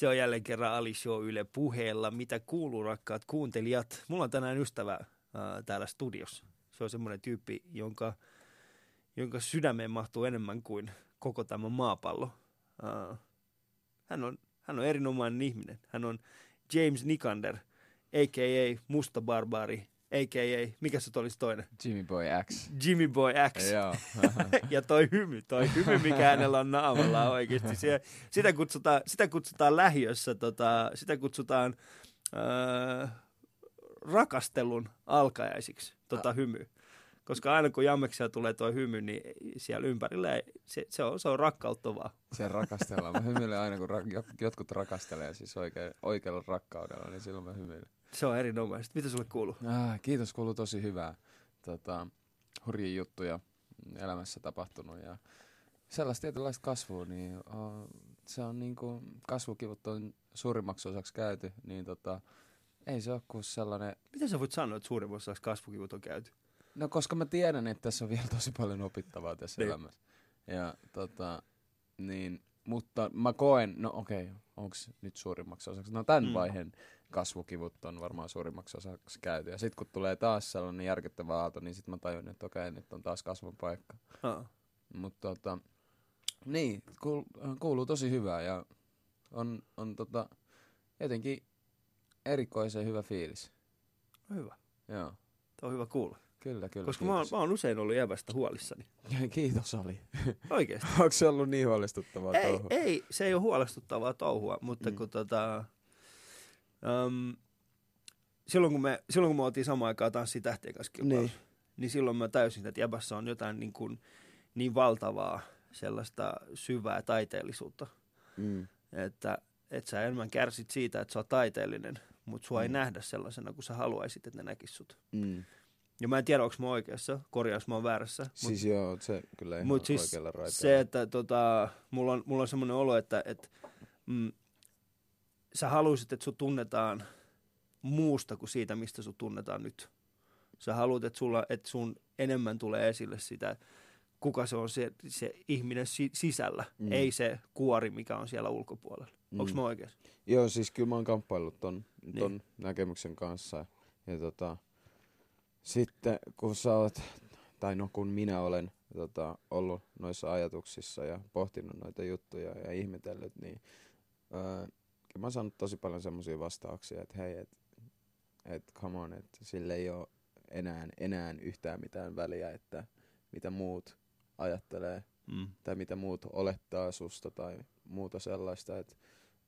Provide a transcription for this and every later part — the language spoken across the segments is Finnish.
Se on jälleen kerran Ali Show Yle puheella. Mitä kuuluu, rakkaat kuuntelijat? Mulla on tänään ystävä äh, täällä studiossa. Se on semmoinen tyyppi, jonka, jonka sydämeen mahtuu enemmän kuin koko tämä maapallo. Äh, hän, on, hän on erinomainen ihminen. Hän on James Nikander, a.k.a. Musta Barbaari, a.k.a. mikä se olisi toinen? Jimmy Boy X. Jimmy Boy X. Joo. ja toi hymy, toi hymy, mikä hänellä on naamalla oikeasti. Se, sitä, kutsutaan, sitä kutsutaan lähiössä, tota, sitä kutsutaan äh, rakastelun alkajaisiksi, tota hymy. Koska aina kun jammeksia tulee tuo hymy, niin siellä ympärillä ei, se, se, on, se on rakkauttavaa. Se rakastellaan. Mä hymyilen aina, kun ra- jotkut rakastelee siis oikein, oikealla rakkaudella, niin silloin mä hymyilen. Se on erinomaista. Mitä sulle kuuluu? Ah, kiitos, kuuluu tosi hyvää. Tota, hurjia juttuja elämässä tapahtunut ja sellaista tietynlaista kasvua, niin uh, se on niin kuin, kasvukivut on suurimmaksi osaksi käyty, niin tota, ei se ole kuin sellainen... Miten sä voit sanoa, että suurimmaksi osaksi kasvukivut on käyty? No koska mä tiedän, että tässä on vielä tosi paljon opittavaa tässä niin. elämässä. Ja tota, niin, mutta mä koen, no okei, okay, onko nyt suurimmaksi osaksi, no tämän mm. vaiheen kasvukivut on varmaan suurimmaksi osaksi käyty. Ja sitten kun tulee taas sellainen järkyttävä aalto, niin sitten mä tajun, että okei, okay, nyt on taas kasvun paikka. Mutta tota, niin, kuuluu, kuuluu tosi hyvää ja on, on tota, jotenkin erikoisen hyvä fiilis. Hyvä. Joo. Tuo on hyvä kuulla. Kyllä, kyllä. Koska mä oon, mä oon usein ollut jävästä huolissani. Kiitos oli. Oikeesti. Onko se ollut niin huolestuttavaa ei, touhua? Ei, se ei ole huolestuttavaa touhua, mutta mm. kun tota, um, silloin, kun me, silloin kun me oltiin samaan aikaan tanssitähtien kanssa niin. niin silloin mä täysin, että jäbässä on jotain niin, kuin, niin valtavaa sellaista syvää taiteellisuutta. Mm. Että, että sä enemmän kärsit siitä, että sä oot taiteellinen, mutta sua mm. ei nähdä sellaisena kuin sä haluaisit, että ne näkis sut. Mm. Ja mä en tiedä, onko mä oikeassa, korjaus mä oon väärässä. Siis mut, joo, se kyllä ihan mut siis oikealla raiteella. se, että tota, mulla on, mulla on semmoinen olo, että et, mm, sä haluaisit, että sut tunnetaan muusta kuin siitä, mistä sut tunnetaan nyt. Sä haluat, että, sulla, että sun enemmän tulee esille sitä, kuka se on se, se ihminen si- sisällä, mm. ei se kuori, mikä on siellä ulkopuolella. Mm. Onko mä oikeassa? Joo, siis kyllä mä oon kamppaillut ton, ton niin. näkemyksen kanssa. Ja tota, sitten kun sä oot, tai no kun minä olen tota, ollut noissa ajatuksissa ja pohtinut noita juttuja ja ihmetellyt, niin öö, mä oon saanut tosi paljon semmoisia vastauksia, että hei, että et, come on, että sille ei ole enää, enää yhtään mitään väliä, että mitä muut ajattelee mm. tai mitä muut olettaa susta tai muuta sellaista. Et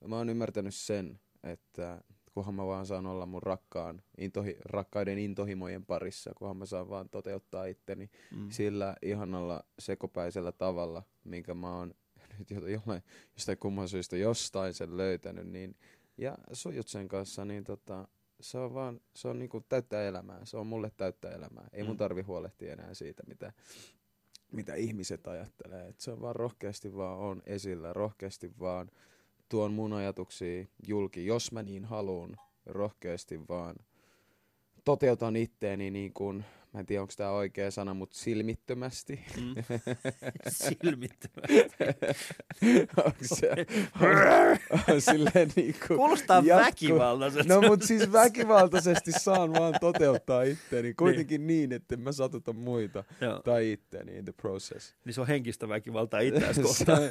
mä oon ymmärtänyt sen, että kunhan mä vaan saan olla mun rakkaan, intohi, rakkaiden intohimojen parissa, kunhan mä saan vaan toteuttaa itteni mm. sillä ihanalla sekopäisellä tavalla, minkä mä oon nyt jollain, jostain kumman syystä jostain sen löytänyt, niin, ja sujut sen kanssa, niin tota, se on vaan, se on niinku täyttää elämää, se on mulle täyttää elämää. Ei mm. mun tarvi huolehtia enää siitä, mitä, mitä ihmiset ajattelee. Et se on vaan rohkeasti vaan on esillä, rohkeasti vaan tuon mun ajatuksia julki, jos mä niin haluan, rohkeasti vaan toteutan itteeni niin kuin mä en tiedä onko tämä oikea sana, mutta silmittömästi. Mm. silmittömästi. onko se, on, on silleen niin kuin Kuulostaa jatku... väkivaltaisesti. No mutta siis väkivaltaisesti saan vaan toteuttaa itteeni. Kuitenkin niin, niin että mä satuta muita joo. tai itteeni in the process. Niin se on henkistä väkivaltaa itseäsi kohtaan.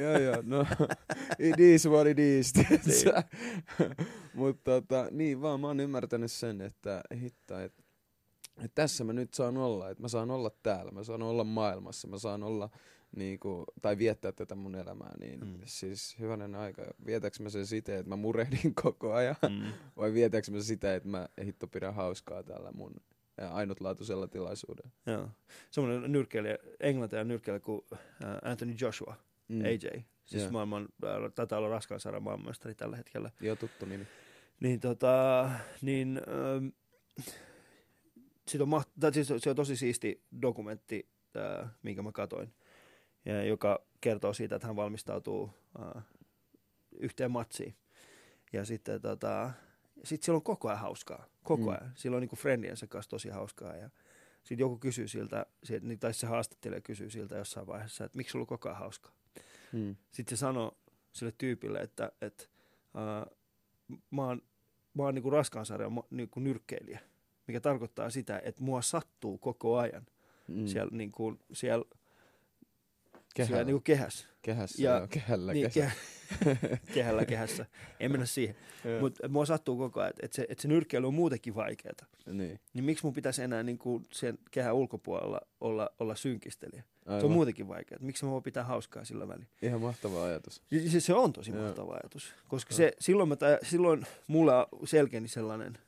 joo joo, no it is what it is. Niin. mutta tota, niin vaan mä oon ymmärtänyt sen, että hitto, että että tässä mä nyt saan olla, että mä saan olla täällä, mä saan olla maailmassa, mä saan olla niinku, tai viettää tätä mun elämää, niin mm. siis hyvänen aika, vietäks mä sen sitä, että mä murehdin koko ajan, mm. vai vietäks mä sitä, että mä hitto pidän hauskaa täällä mun ainutlaatuisella tilaisuudella. Joo. Semmoinen nyrkkeilijä, englantajan nyrkkeilijä kuin Anthony Joshua, mm. AJ. Siis yeah. maailman, taitaa olla raskaan saada maailmanmestari tällä hetkellä. Joo, tuttu nimi. Niin tota, niin... Ähm, sit on, maht- siis se on tosi siisti dokumentti, äh, minkä mä katoin, ja joka kertoo siitä, että hän valmistautuu äh, yhteen matsiin. Ja sitten tota, sit sillä on koko ajan hauskaa. Koko mm. ajan. Sillä on niinku friendiensä kanssa tosi hauskaa. Ja sitten joku kysyy siltä, niin tai se haastattelee kysyy siltä jossain vaiheessa, että miksi sulla on koko ajan hauskaa. Mm. Sitten se sanoo sille tyypille, että, että uh, mä oon, mä oon niinku raskaansarjan niinku nyrkkeilijä, mikä tarkoittaa sitä, että mua sattuu koko ajan mm. siellä, niinku, siellä Kehällä. Siellä niin kuin kehässä. Kehässä, ja, joo, kehällä, niin, kehä, kehällä, kehässä. En mennä siihen. Mutta mua sattuu koko ajan, että se, et se nyrkkeily on muutenkin vaikeaa. Niin. niin miksi mun pitäisi enää niin kuin sen kehän ulkopuolella olla, olla synkistelijä? Aivan. Se on muutenkin vaikeaa. Miksi mä voin pitää hauskaa sillä välin? Ihan mahtava ajatus. Se, se on tosi joo. mahtava ajatus. Koska se, silloin, mä, silloin mulla selkeni sellainen,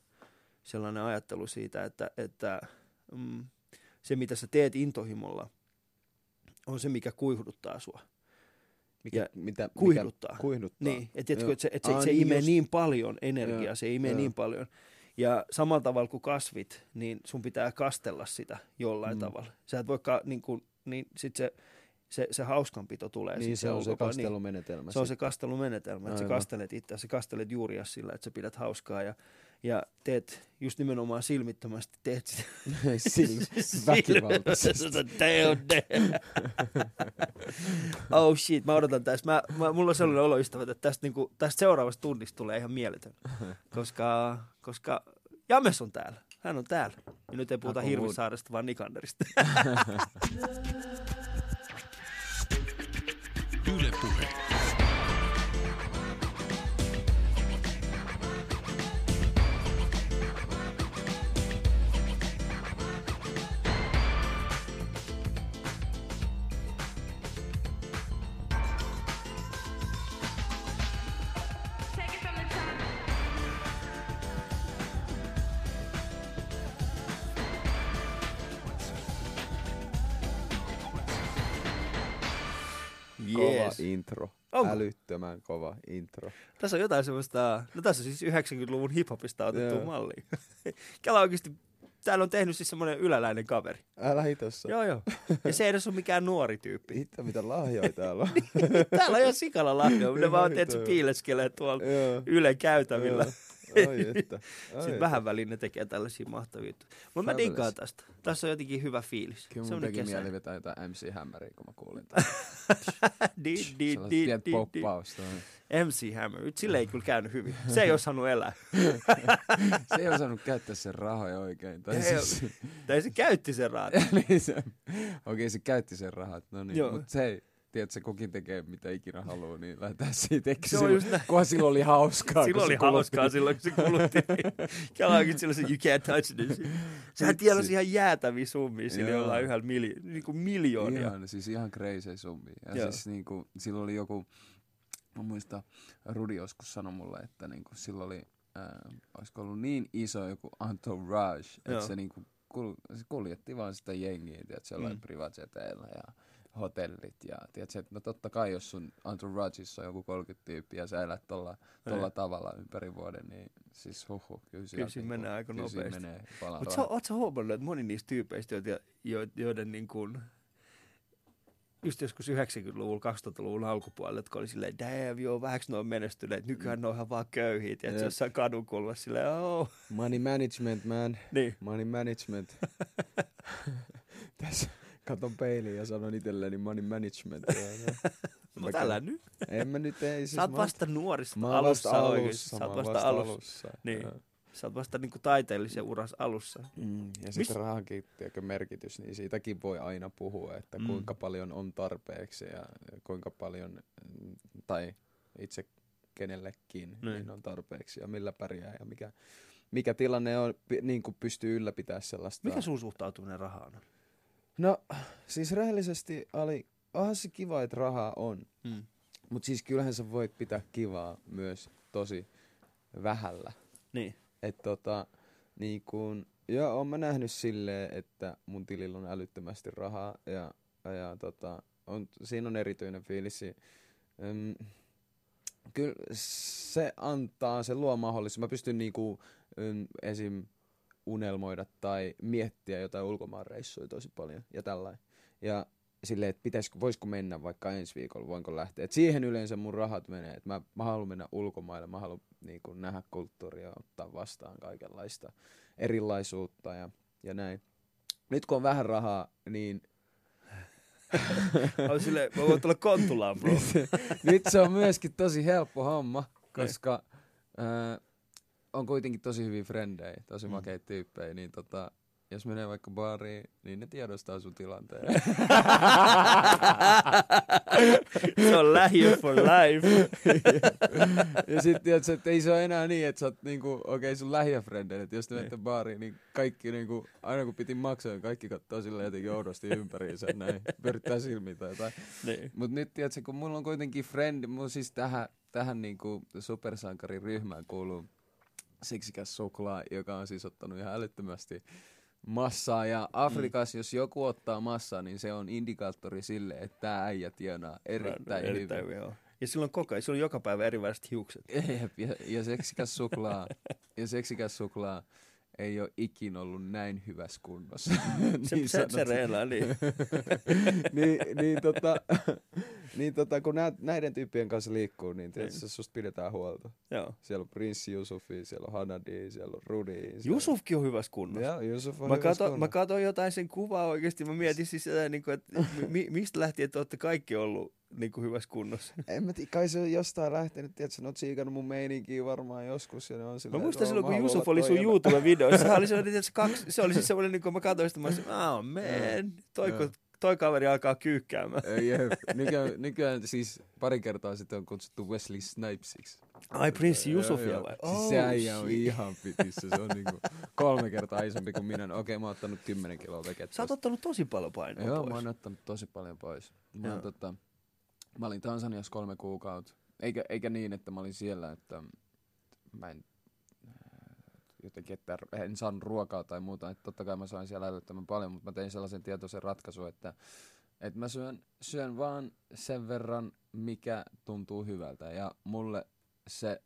sellainen ajattelu siitä, että, että mm, se mitä sä teet intohimolla – on se, mikä kuihduttaa sua. Mikä, mitä, kuihduttaa. Mikä kuihduttaa. Niin, että et, et, se, et se, se imee just... niin paljon energiaa, ja, se imee ja. niin paljon. Ja samalla tavalla kuin kasvit, niin sun pitää kastella sitä jollain mm. tavalla. Sä et voi, ka, niin, kuin, niin sit se, se, se hauskanpito tulee. Niin, se on se kastelumenetelmä. Niin, se on se kastelumenetelmä, että sä kastelet itse, sä kastelet juuria sillä, että sä pidät hauskaa ja ja teet just nimenomaan silmittömästi, teet sitä. Sil- väkivaltaisesti. oh shit, mä odotan tässä. Mä, mä, mulla on sellainen oloystävä, että tästä, niinku, tästä seuraavasta tunnista tulee ihan mieletön. Koska, koska James on täällä. Hän on täällä. Ja nyt ei puhuta Hirvisaaresta, vaan Nikanderista. Yle puhe. Intro. Onko? Älyttömän kova intro. Tässä on jotain semmoista, no tässä on siis 90-luvun hiphopista otettu malli. Kela oikeasti, täällä on tehnyt siis semmoinen yläläinen kaveri. Älä hitossa. Joo, joo. Ja se ei edes ole mikään nuori tyyppi. Hitto, mitä lahjoja täällä on. täällä on ihan sikala lahjoja. Ne vaan teet, piileskelee tuolla Yle käytävillä. Ai että. Ai Sitten vähän väliin ne tekee tällaisia mahtavia juttuja. Mutta mä digaan tästä. Tässä on jotenkin hyvä fiilis. Kyllä mun teki mieli vetää jotain MC Hammeria, kun mä kuulin tämän. di, di, di, di, poppausta. MC Hammer. Sille ei kyllä käynyt hyvin. Se ei osannut elää. se ei osannut käyttää sen rahoja oikein. Tai, siis... tai se käytti sen rahat. niin se, okei, okay, se käytti sen rahat. No niin, mutta se ei, tiedätkö, kukin tekee mitä ikinä haluaa, niin lähdetään siitä. Eikö se silloin, kunhan silloin oli hauskaa. silloin oli hauskaa silloin, kun se kulutti. Kelaankin silloin se, you can't touch this. Sehän tiedäsi ihan jäätäviä summia sillä jollain yhdellä mili, niin kuin miljoonia. Ihan, siis ihan crazy summia. Ja Joo. siis niin kuin, silloin oli joku, mä muistan, Rudi joskus sanoi mulle, että niin kuin, silloin oli, äh, olisiko ollut niin iso joku entourage, että se, niin kuin, kul, se kuljetti vaan sitä jengiä, tiedätkö, jollain mm. privateteilla ja hotellit ja tiedätkö, että no totta kai jos sun entourageissa on joku 30 tyyppiä ja sä elät tolla, tolla tavalla ympäri vuoden, niin siis huhu, kyllä, kyllä siinä menee aika nopeasti. menee Mutta oot sä huomannut, että moni niistä tyypeistä, joiden, joiden niin kuin, just joskus 90-luvun, 2000-luvun alkupuolella, jotka oli silleen, damn, joo, vähäksi ne on menestyneet, nykyään ne on ihan vaan köyhiä, että yep. jossain kadun kulmassa silleen, oh. Money management, man. Niin. Money management. Tässä katon peiliin ja sanon itselleni money management. Mutta älä nyt. En mä nyt ei. Siis sä oot vasta nuorista mä alussa, vasta alussa. Sä oot vasta, vasta alussa. alussa. Niin. Ja. Sä oot vasta niinku taiteellisen uras alussa. Mm, ja sitten rahankin merkitys, niin siitäkin voi aina puhua, että mm. kuinka paljon on tarpeeksi ja kuinka paljon, tai itse kenellekin, niin, niin on tarpeeksi ja millä pärjää ja mikä, mikä tilanne on, niin kuin pystyy ylläpitämään sellaista. Mikä sun suhtautuminen rahaan on? No, siis rehellisesti oli, onhan se kiva, että rahaa on. Hmm. Mutta siis kyllähän sä voit pitää kivaa myös tosi vähällä. Niin. Että tota, niin kun, joo, oon mä nähnyt silleen, että mun tilillä on älyttömästi rahaa ja, ja tota, on, siinä on erityinen fiilis. Ym, kyllä se antaa, se luo mahdollisuus. Mä pystyn niinku, ym, esim unelmoida tai miettiä jotain ulkomaanreissuja tosi paljon ja tällainen. Ja silleen, että pitäisikö, voisiko mennä vaikka ensi viikolla, voinko lähteä. Et siihen yleensä mun rahat menee. Et mä, mä haluan mennä ulkomaille, mä haluan niin kuin, nähdä kulttuuria, ottaa vastaan kaikenlaista erilaisuutta ja, ja näin. Nyt kun on vähän rahaa, niin on silleen, mä voin tulla kontulaan, bro. nyt se on myöskin tosi helppo homma. koska äh, on kuitenkin tosi hyviä frendejä, tosi Mm. makeita tyyppejä, niin tota, jos menee vaikka baariin, niin ne tiedostaa sun tilanteen. Se on lähiö for life. ja sitten tiedätkö, että ei se ole enää niin, että sä oot niinku, okei okay, sun lähiöfrendeille, että jos te Niin. menette baariin, niin kaikki niinku, aina kun piti maksaa, niin kaikki katsoo silleen jotenkin oudosti ympäriinsä, näin, pyörittää silmiä tai jotain. niin. Mut nyt tiedätkö, kun mulla on kuitenkin frendi, mun siis tähän, tähän niinku supersankariryhmään kuuluu seksikäs suklaa, joka on siis ottanut ihan älyttömästi massaa. Ja Afrikassa, mm. jos joku ottaa massaa, niin se on indikaattori sille, että tämä äijä tienaa erittäin, erittäin hyvin. Joo. Ja silloin koko ajan, silloin joka päivä eriväriset hiukset. Jep, ja, ja seksikäs suklaa, ja seksikäs suklaa ei ole ikin ollut näin hyvässä kunnossa. Se, se, se sanotusti. reilaa, niin. niin, niin, tota, niin tota, kun nä, näiden tyyppien kanssa liikkuu, niin tietysti susta pidetään huolta. Joo. Siellä on Prinssi Jusufi, siellä on Hanadi, siellä on Rudi. siellä- Jusufkin on hyvässä kunnossa. Joo, Jusuf on Mä, kato, mä katsoin jotain sen kuvaa oikeasti. Mä mietin siis sitä, niin kuin, että mi, mistä lähtien te olette kaikki ollut niin kuin hyvässä kunnossa. En mä tiedä, kai se on jostain lähtenyt, tiedätkö, ne on tsiikannut mun meininkiä varmaan joskus. Ja ne on Mä silleen, muistan että silloin, kun mä Jusuf oli sun YouTube-videoissa. Se oli, sellainen, tietysti, kaksi, se oli siis semmoinen, niin kun mä katsoin sitä, mä olisin, oh man, toi, Joo. kun, toi kaveri alkaa kyykkäämään. Ei, jep. nykyään, nykyään siis pari kertaa sitten on kutsuttu Wesley Snipesiksi. Ai Prince joo. vai? Siis Oh, se äijä on ihan pitissä. Se on niinku kolme kertaa isompi kuin minä. No, Okei, mä oon ottanut 10 kiloa vekettä. Sä oot ottanut tosi paljon painoa Joo, pois. mä oon ottanut tosi paljon pois. Mä, oon, tota, mä olin Tansaniassa kolme kuukautta. Eikä, eikä niin, että mä olin siellä, että mä en jotenkin, että en saanut ruokaa tai muuta. Että totta kai mä sain siellä älyttömän paljon, mutta mä tein sellaisen tietoisen ratkaisun, että, että mä syön, syön vaan sen verran, mikä tuntuu hyvältä. Ja mulle se,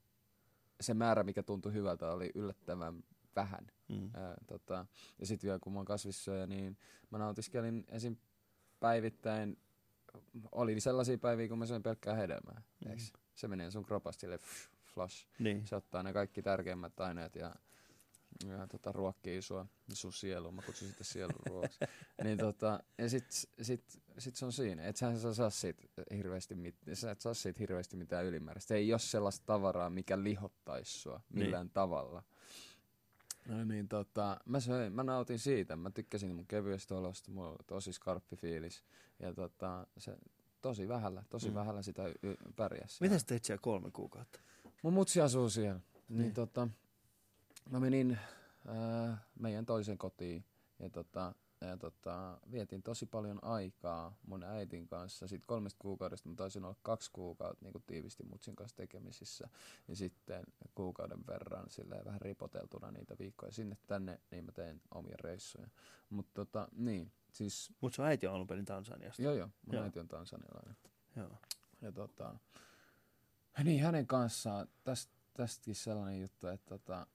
se määrä, mikä tuntui hyvältä, oli yllättävän vähän. Mm. Ää, tota, ja sitten vielä kun mä oon kasvissyöjä, niin mä nautiskelin esim. päivittäin, oli sellaisia päiviä, kun mä söin pelkkää hedelmää. Mm. Se menee sun kropasta sille pff, flash. Niin. Se ottaa ne kaikki tärkeimmät aineet ja, ja tota, ruokkii sua, sun sielu, mä kutsun sitä sielun ruoaksi. niin, tota, ja sit, sit, sit, se on siinä, et sä, sä saa siitä hirveästi, mit, sä et saa siitä hirveästi mitään ylimääräistä. Ei ole sellaista tavaraa, mikä lihottaisi sua millään niin. tavalla. No niin, tota, mä, söin, mä nautin siitä. Mä tykkäsin mun kevyestä olosta, mulla oli tosi skarppi fiilis. Ja tota, se tosi vähällä, tosi Mm. vähällä sitä y- pärjäs. Miten sä teit siellä kolme kuukautta? Mun mutsi asuu siellä. Niin, Niin. tota, mä menin äh, meidän toisen kotiin ja, tota, ja tota, vietin tosi paljon aikaa mun äitin kanssa. Sitten kolmesta kuukaudesta mä taisin olla kaksi kuukautta niin tiivisti mutsin kanssa tekemisissä. Ja sitten kuukauden verran silleen, vähän ripoteltuna niitä viikkoja sinne tänne, niin mä tein omia reissuja. Mutta tota, niin, siis Mut sun äiti on alun perin Tansaniasta. joo joo, mun Joo. äiti on tansanilainen. Joo. Ja tota, niin hänen kanssaan täst, tästäkin sellainen juttu, että tota,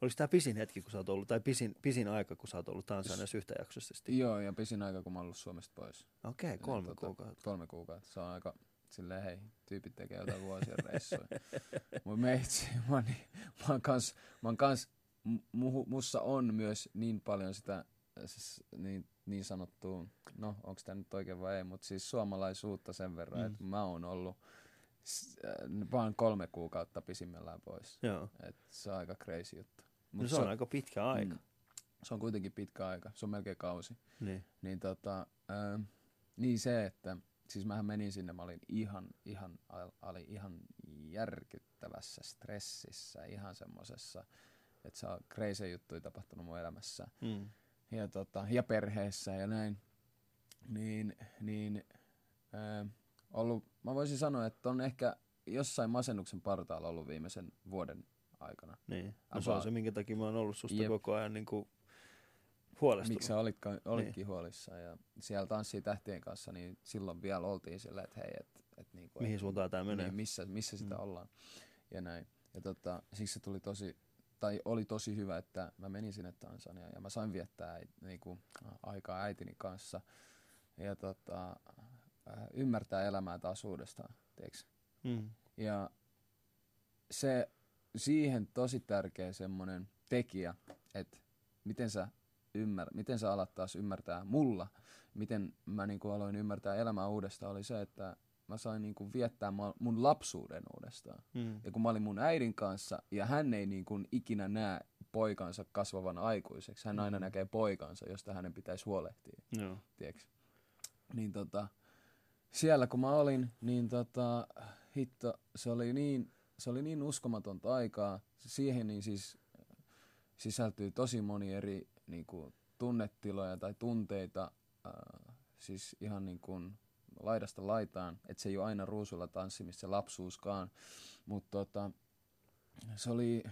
Oliko tämä pisin hetki, kun sä oot ollut, tai pisin, pisin aika, kun sä oot ollut Tansaniassa yhtäjaksoisesti? joo, ja pisin aika, kun mä oon ollut Suomesta pois. Okei, okay, kolme Niin, tota, kuukautta. Kolme kuukautta. Se on aika silleen, hei, tyypit tekee jotain vuosien reissuja. Mut meitsi, mä oon, niin, mä oon kans, mä oon kans mu, mussa on myös niin paljon sitä siis, niin, niin sanottua, no onko tämä nyt oikein vai ei, mutta siis suomalaisuutta sen verran, Mm. että mä oon ollut äh, vaan kolme kuukautta pisimmillään pois. Joo. Et se on aika crazy juttu. No se on aika pitkä aika. Mm, se on kuitenkin pitkä aika, se on melkein kausi. Niin. Niin tota, ää, niin se, että siis mähän menin sinne, mä olin ihan, ihan, oli ihan järkyttävässä stressissä, ihan semmosessa, että se on crazy juttuja tapahtunut mun elämässä Mm. ja, tota, ja perheessä ja näin, niin, niin ää, ollut, mä voisin sanoa, että on ehkä jossain masennuksen partaalla ollut viimeisen vuoden aikana. Niin. No se on About. se, minkä takia mä oon ollut susta Jep. koko ajan niin kuin huolestunut. Miksi sä olitkaan, olitkin niin. huolissaan ja siellä Tanssii tähtien kanssa, niin silloin vielä oltiin silleen, että hei, et, et niinku, Mihin et, suuntaan tää menee? Niin, missä, missä sitä Mm. ollaan ja näin. Ja tota, siksi se tuli tosi, tai oli tosi hyvä, että mä menin sinne Tansaniaan ja mä sain viettää äit, niinku, aikaa äitini kanssa ja tota, äh, ymmärtää elämää taas uudestaan, tiiäks? Mm. Ja se siihen tosi tärkeä semmoinen tekijä, että miten sä, ymmär, miten sä alat taas ymmärtää mulla, miten mä niinku aloin ymmärtää elämää uudestaan, oli se, että mä sain niinku viettää mun lapsuuden uudestaan. Mm. Ja kun mä olin mun äidin kanssa, ja hän ei niinku ikinä näe poikansa kasvavan aikuiseksi. Hän aina mm. näkee poikansa, josta hänen pitäisi huolehtia. Joo. Niin tota, siellä kun mä olin, niin tota, hitto, se oli niin, se oli niin uskomatonta aikaa. Siihen niin siis sisältyy tosi moni eri niin kuin, tunnetiloja tai tunteita, äh, siis ihan niin kuin laidasta laitaan, että se ei ole aina ruusulla tanssimista se lapsuuskaan, mutta tota, se oli,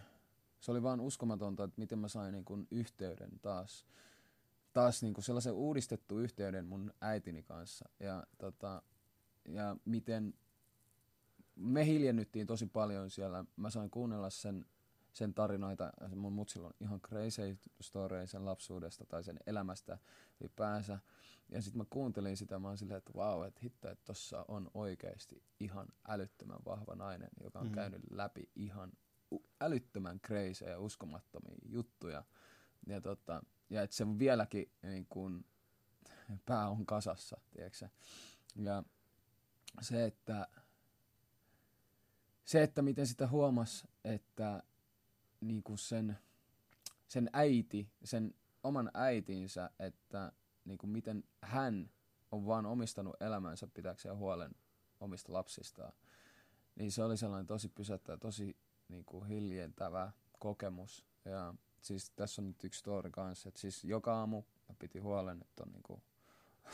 se oli vaan uskomatonta, että miten mä sain niin kuin yhteyden taas, taas niin kuin sellaisen uudistettu yhteyden mun äitini kanssa ja, tota, ja miten me hiljennyttiin tosi paljon siellä. Mä sain kuunnella sen sen tarinoita. Mun mutsilla on ihan crazy story sen lapsuudesta tai sen elämästä ylipäänsä. Ja sitten mä kuuntelin sitä, mä oon silleen, että vau, että hitto, että tossa on oikeasti ihan älyttömän vahva nainen, joka on mm-hmm. käynyt läpi ihan älyttömän crazy ja uskomattomia juttuja. Ja, tota, ja että se vieläkin niin kun, pää on kasassa, tiedätkö Ja se, että se, että miten sitä huomas, että niin kuin sen, sen äiti, sen oman äitinsä, että niin kuin miten hän on vaan omistanut elämänsä pitääkseen huolen omista lapsistaan. Niin se oli sellainen tosi pysäyttävä, tosi niin kuin hiljentävä kokemus. Ja siis tässä on nyt yksi story kanssa, että siis joka aamu mä piti huolen, että on niin kuin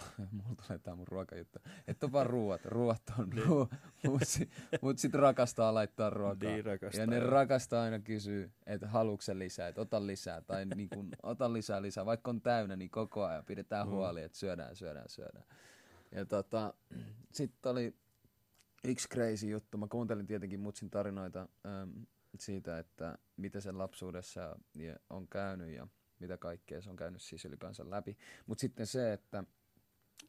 mulla tulee tää mun ruokajuttu. Että on vaan ruuat. Ruuat on niin. ruu, Mutta sit, mut sit rakastaa laittaa ruokaa. Niin rakastaa. Ja ne jo. rakastaa aina kysyä, että haluatko lisää, että ota lisää. Tai niin kun, ota lisää lisää. Vaikka on täynnä, niin koko ajan pidetään mm. huoli, että syödään, syödään, syödään. Ja tota, sitten oli yksi crazy juttu. Mä kuuntelin tietenkin Mutsin tarinoita ähm, siitä, että mitä sen lapsuudessa on käynyt ja mitä kaikkea se on käynyt siis ylipäänsä läpi. Mutta sitten se, että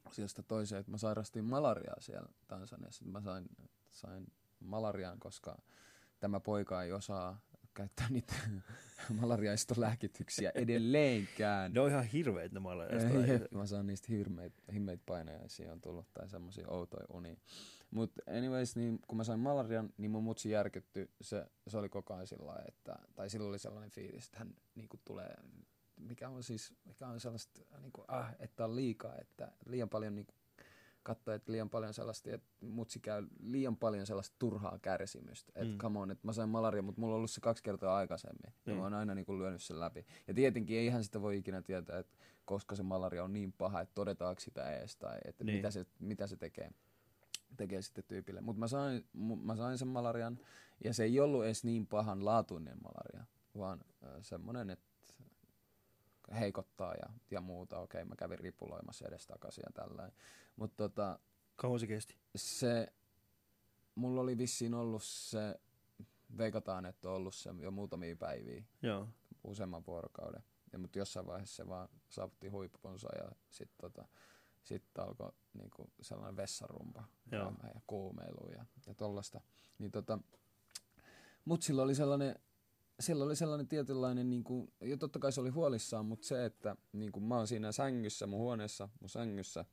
asiasta toiseen, että mä sairastin malariaa siellä Tansaniassa. Mä sain, sain malariaan, koska tämä poika ei osaa käyttää niitä malariaistolääkityksiä edelleenkään. Ne on ihan hirveet ne malariaistolääkitykset. Mä saan niistä hirmeitä, hirmeitä painajaisia on tullut tai semmoisia outoja unia. Mutta anyways, niin kun mä sain malarian, niin mun mutsi järkytty. Se, se oli koko ajan sillä että, tai silloin oli sellainen fiilis, että hän niin tulee mikä on siis, mikä on sellaista, niin kuin, ah, että on liikaa, että liian paljon niin katsoo, että liian paljon sellaista, että mutsi käy liian paljon sellaista turhaa kärsimystä. Että mm. come on, että mä sain malaria, mutta mulla on ollut se kaksi kertaa aikaisemmin. Mm. Ja mä oon aina niin kuin lyönyt sen läpi. Ja tietenkin eihän sitä voi ikinä tietää, että koska se malaria on niin paha, että todetaanko sitä edes tai että niin. mitä, se, mitä se tekee tekee sitten tyypille. Mutta mä sain, mä sain sen malarian ja se ei ollut edes niin pahan laatuinen malaria, vaan äh, semmoinen, että heikottaa ja, ja muuta. Okei, mä kävin ripuloimassa edestakaisin ja tällainen. Mutta tota, Kauan se kesti? Se, mulla oli vissiin ollut se, veikataan, että on ollut se jo muutamia päiviä. Joo. Useamman vuorokauden. Ja, mutta jossain vaiheessa se vaan saavutti huippunsa ja sitten tota, sit alkoi niinku sellainen vessarumpa Joo. ja, ja kuumeilu ja, ja tollasta. Niin tota, mutta sillä oli sellainen siellä oli sellainen tietynlainen, niin kuin, ja totta kai se oli huolissaan, mutta se, että niin kuin mä oon siinä sängyssä, mun huoneessa, mun sängyssä,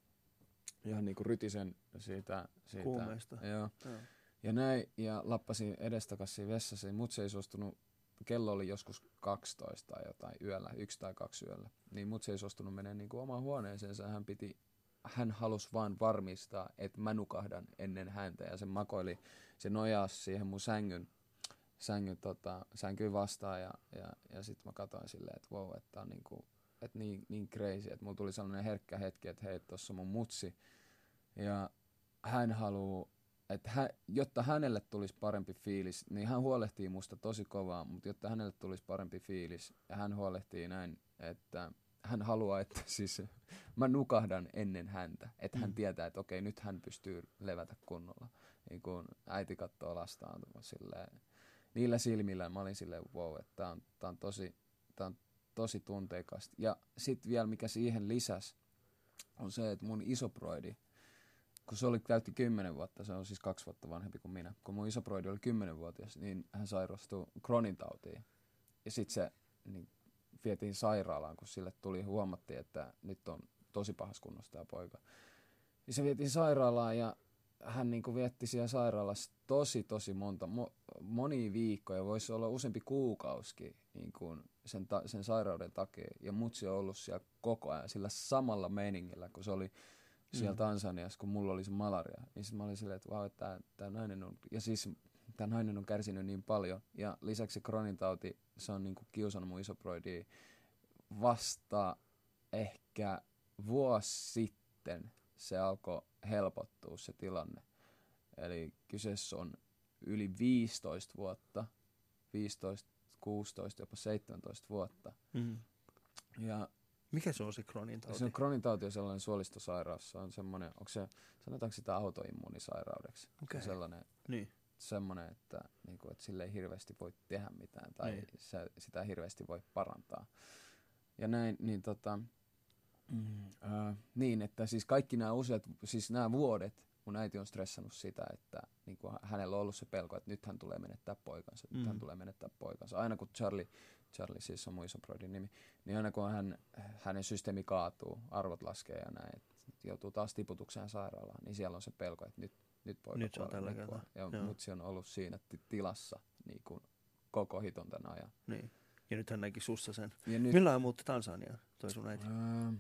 ihan niin kuin rytisen siitä. siitä Kuumeesta. Joo. joo. Ja näin, ja lappasin edestakaisin vessassa, ja mut se ei suostunut, kello oli joskus 12 tai jotain yöllä, yksi tai kaksi yöllä, niin mut se ei suostunut mennä niin kuin omaan huoneeseensa, hän piti hän halusi vaan varmistaa, että mä nukahdan ennen häntä ja se makoili, se nojasi siihen mun sängyn sängyn, tota, sänkyyn vastaan ja, ja, ja sitten mä katsoin silleen, että wow, että on niinku, et niin, niin crazy, että mulla tuli sellainen herkkä hetki, että hei, tuossa mun mutsi ja hän haluaa, että hän, jotta hänelle tulisi parempi fiilis, niin hän huolehtii musta tosi kovaa, mutta jotta hänelle tulisi parempi fiilis ja hän huolehtii näin, että hän haluaa, että siis mä nukahdan ennen häntä, että hän mm. tietää, että okei, nyt hän pystyy levätä kunnolla. Niin kun äiti katsoo lastaan silleen, niillä silmillä mä olin silleen, wow, että tää on, tää on, tosi, tää on tosi tunteikasta. Ja sitten vielä mikä siihen lisäs, on se, että mun isoproidi, kun se oli täytti kymmenen vuotta, se on siis kaksi vuotta vanhempi kuin minä, kun mun isoproidi oli kymmenenvuotias, niin hän sairastui Crohnin tautiin. Ja sitten se niin, vietiin sairaalaan, kun sille tuli, huomattiin, että nyt on tosi pahas kunnossa tämä poika. Ja se vietiin sairaalaan ja hän niin kuin vietti siellä sairaalassa tosi tosi monta, mo, moni viikkoja, voisi olla useampi kuukausikin niin kuin sen, ta, sen sairauden takia. Ja mutsi on ollut siellä koko ajan sillä samalla meiningillä, kun se oli siellä mm. Tansaniassa, kun mulla oli se malaria. Niin sitten mä olin silleen, että vau, tämä, tämä nainen on, ja siis tämä nainen on kärsinyt niin paljon. Ja lisäksi se kronintauti, se on niin kuin kiusannut mun isoproidia vasta ehkä vuosi sitten se alkoi helpottua se tilanne. Eli kyseessä on yli 15 vuotta, 15, 16, jopa 17 vuotta. Mm. Ja mikä se on se kronintauti? Se on kronintauti on sellainen suolistosairaus. Se on semmoinen, onko se, sanotaanko sitä autoimmuunisairaudeksi? Okay. Se on sellainen, niin. semmoinen, että, niin kuin, että sille ei hirveästi voi tehdä mitään tai niin. se, sitä hirveästi voi parantaa. Ja näin, niin tota, mm, äh, niin, että siis kaikki nämä useat, siis nämä vuodet, mun äiti on stressannut sitä, että niin kuin hänellä on ollut se pelko, että nyt hän tulee menettää poikansa, mm. nyt hän mm. tulee menettää poikansa. Aina kun Charlie, Charlie siis on mun nimi, niin aina kun hän, hänen systeemi kaatuu, arvot laskee ja näin, että joutuu taas tiputukseen sairaalaan, niin siellä on se pelko, että nyt, nyt poika nyt se on tällä kertaa. Ja Joo. mutsi on ollut siinä tilassa niin kuin koko hiton tämän ajan. Niin. Ja nyt hän näki sussa sen. Ja nyt... Milloin hän muutti Tansaniaan, toi sun äiti? Tai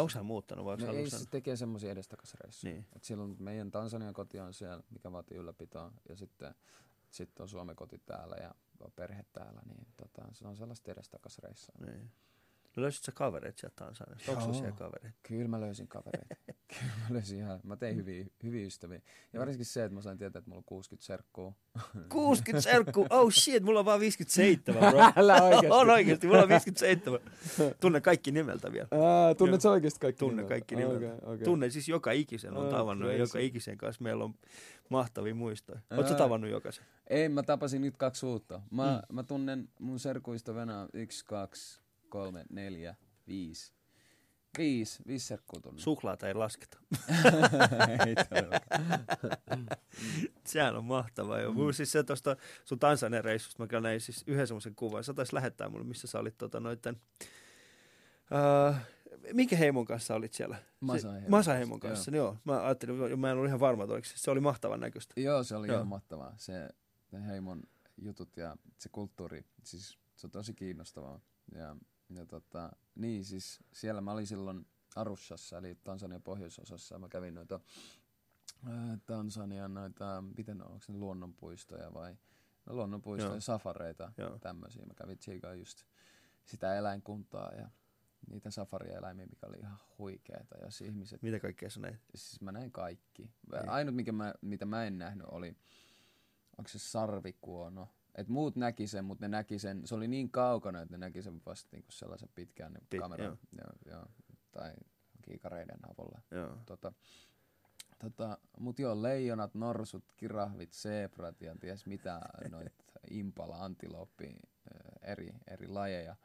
onko hän muuttanut vai no ei, se tekee semmoisia edestakasreissuja. Niin. Et silloin meidän Tansanian koti on siellä, mikä vaatii ylläpitoa, ja sitten, sitten on Suomen koti täällä ja perhe täällä, niin tota, se on sellaista edestakasreissua. Niin. No löysit sä kavereita sieltä Tansaniasta? Onko siellä kavereita? Kyllä mä löysin kavereita. Kyllä mä löysin ihan, mä tein hyviä, hyviä ystäviä. Ja varsinkin se, että mä sain tietää, että mulla on 60 serkkuu. 60 serkkuu? Oh shit, mulla on vaan 57, bro. Älä oikeesti. on oikeesti, mulla on 57. Tunne kaikki nimeltä vielä. Ää, tunnet sä oikeesti kaikki Tunne nimeltä? kaikki nimeltä. Okay, okay. Tunne siis joka ikisen on tavannut ja joka ikisen kanssa meillä on mahtavia muistoja. Oletko tavannut jokaisen? Ei, mä tapasin nyt kaksi uutta. Mä, mm. mä tunnen mun serkuista venää yksi, kaksi, kolme, neljä, viisi. Viisi, viisi serkkuu tunne. Suklaata ei lasketa. ei Sehän on mahtavaa. Jo. Mm. Siis se tuosta sun Tansanian reissusta, mä näin siis yhden semmoisen kuvan. Sä taisi lähettää mulle, missä sä olit tota, noitten, uh, minkä heimon kanssa olit siellä? Masa-heimon, Masa-heimon kanssa, joo. joo. Mä ajattelin, mä en ollut ihan varma, että se oli mahtavan näköistä. Joo, se oli joo. ihan mahtavaa. Se heimon jutut ja se kulttuuri, siis se on tosi kiinnostavaa. Ja ja tota, niin siis siellä mä olin silloin Arushassa, eli Tansanian pohjoisosassa, mä kävin noita ää, Tansanian noita, miten on, onko ne luonnonpuistoja vai, no luonnonpuistoja, Joo. safareita, tämmöisiä. Mä kävin tsiikaa just sitä eläinkuntaa ja niitä safarieläimiä, mikä oli ihan huikeeta. Ja ihmiset, mitä kaikkea sä näit? Siis mä näin kaikki. Niin. Ainut, mikä mä, mitä mä en nähnyt, oli, onko se sarvikuono, et muut näki sen, mutta ne näki sen, se oli niin kaukana, että ne näki sen vasta niinku sellaisen pitkään niin kameran joo. Joo, joo, tai kiikareiden avulla. Joo. Tota, tota, mutta joo, leijonat, norsut, kirahvit, zebrat ja ties mitä, noit impala, antiloppi, eri, eri lajeja.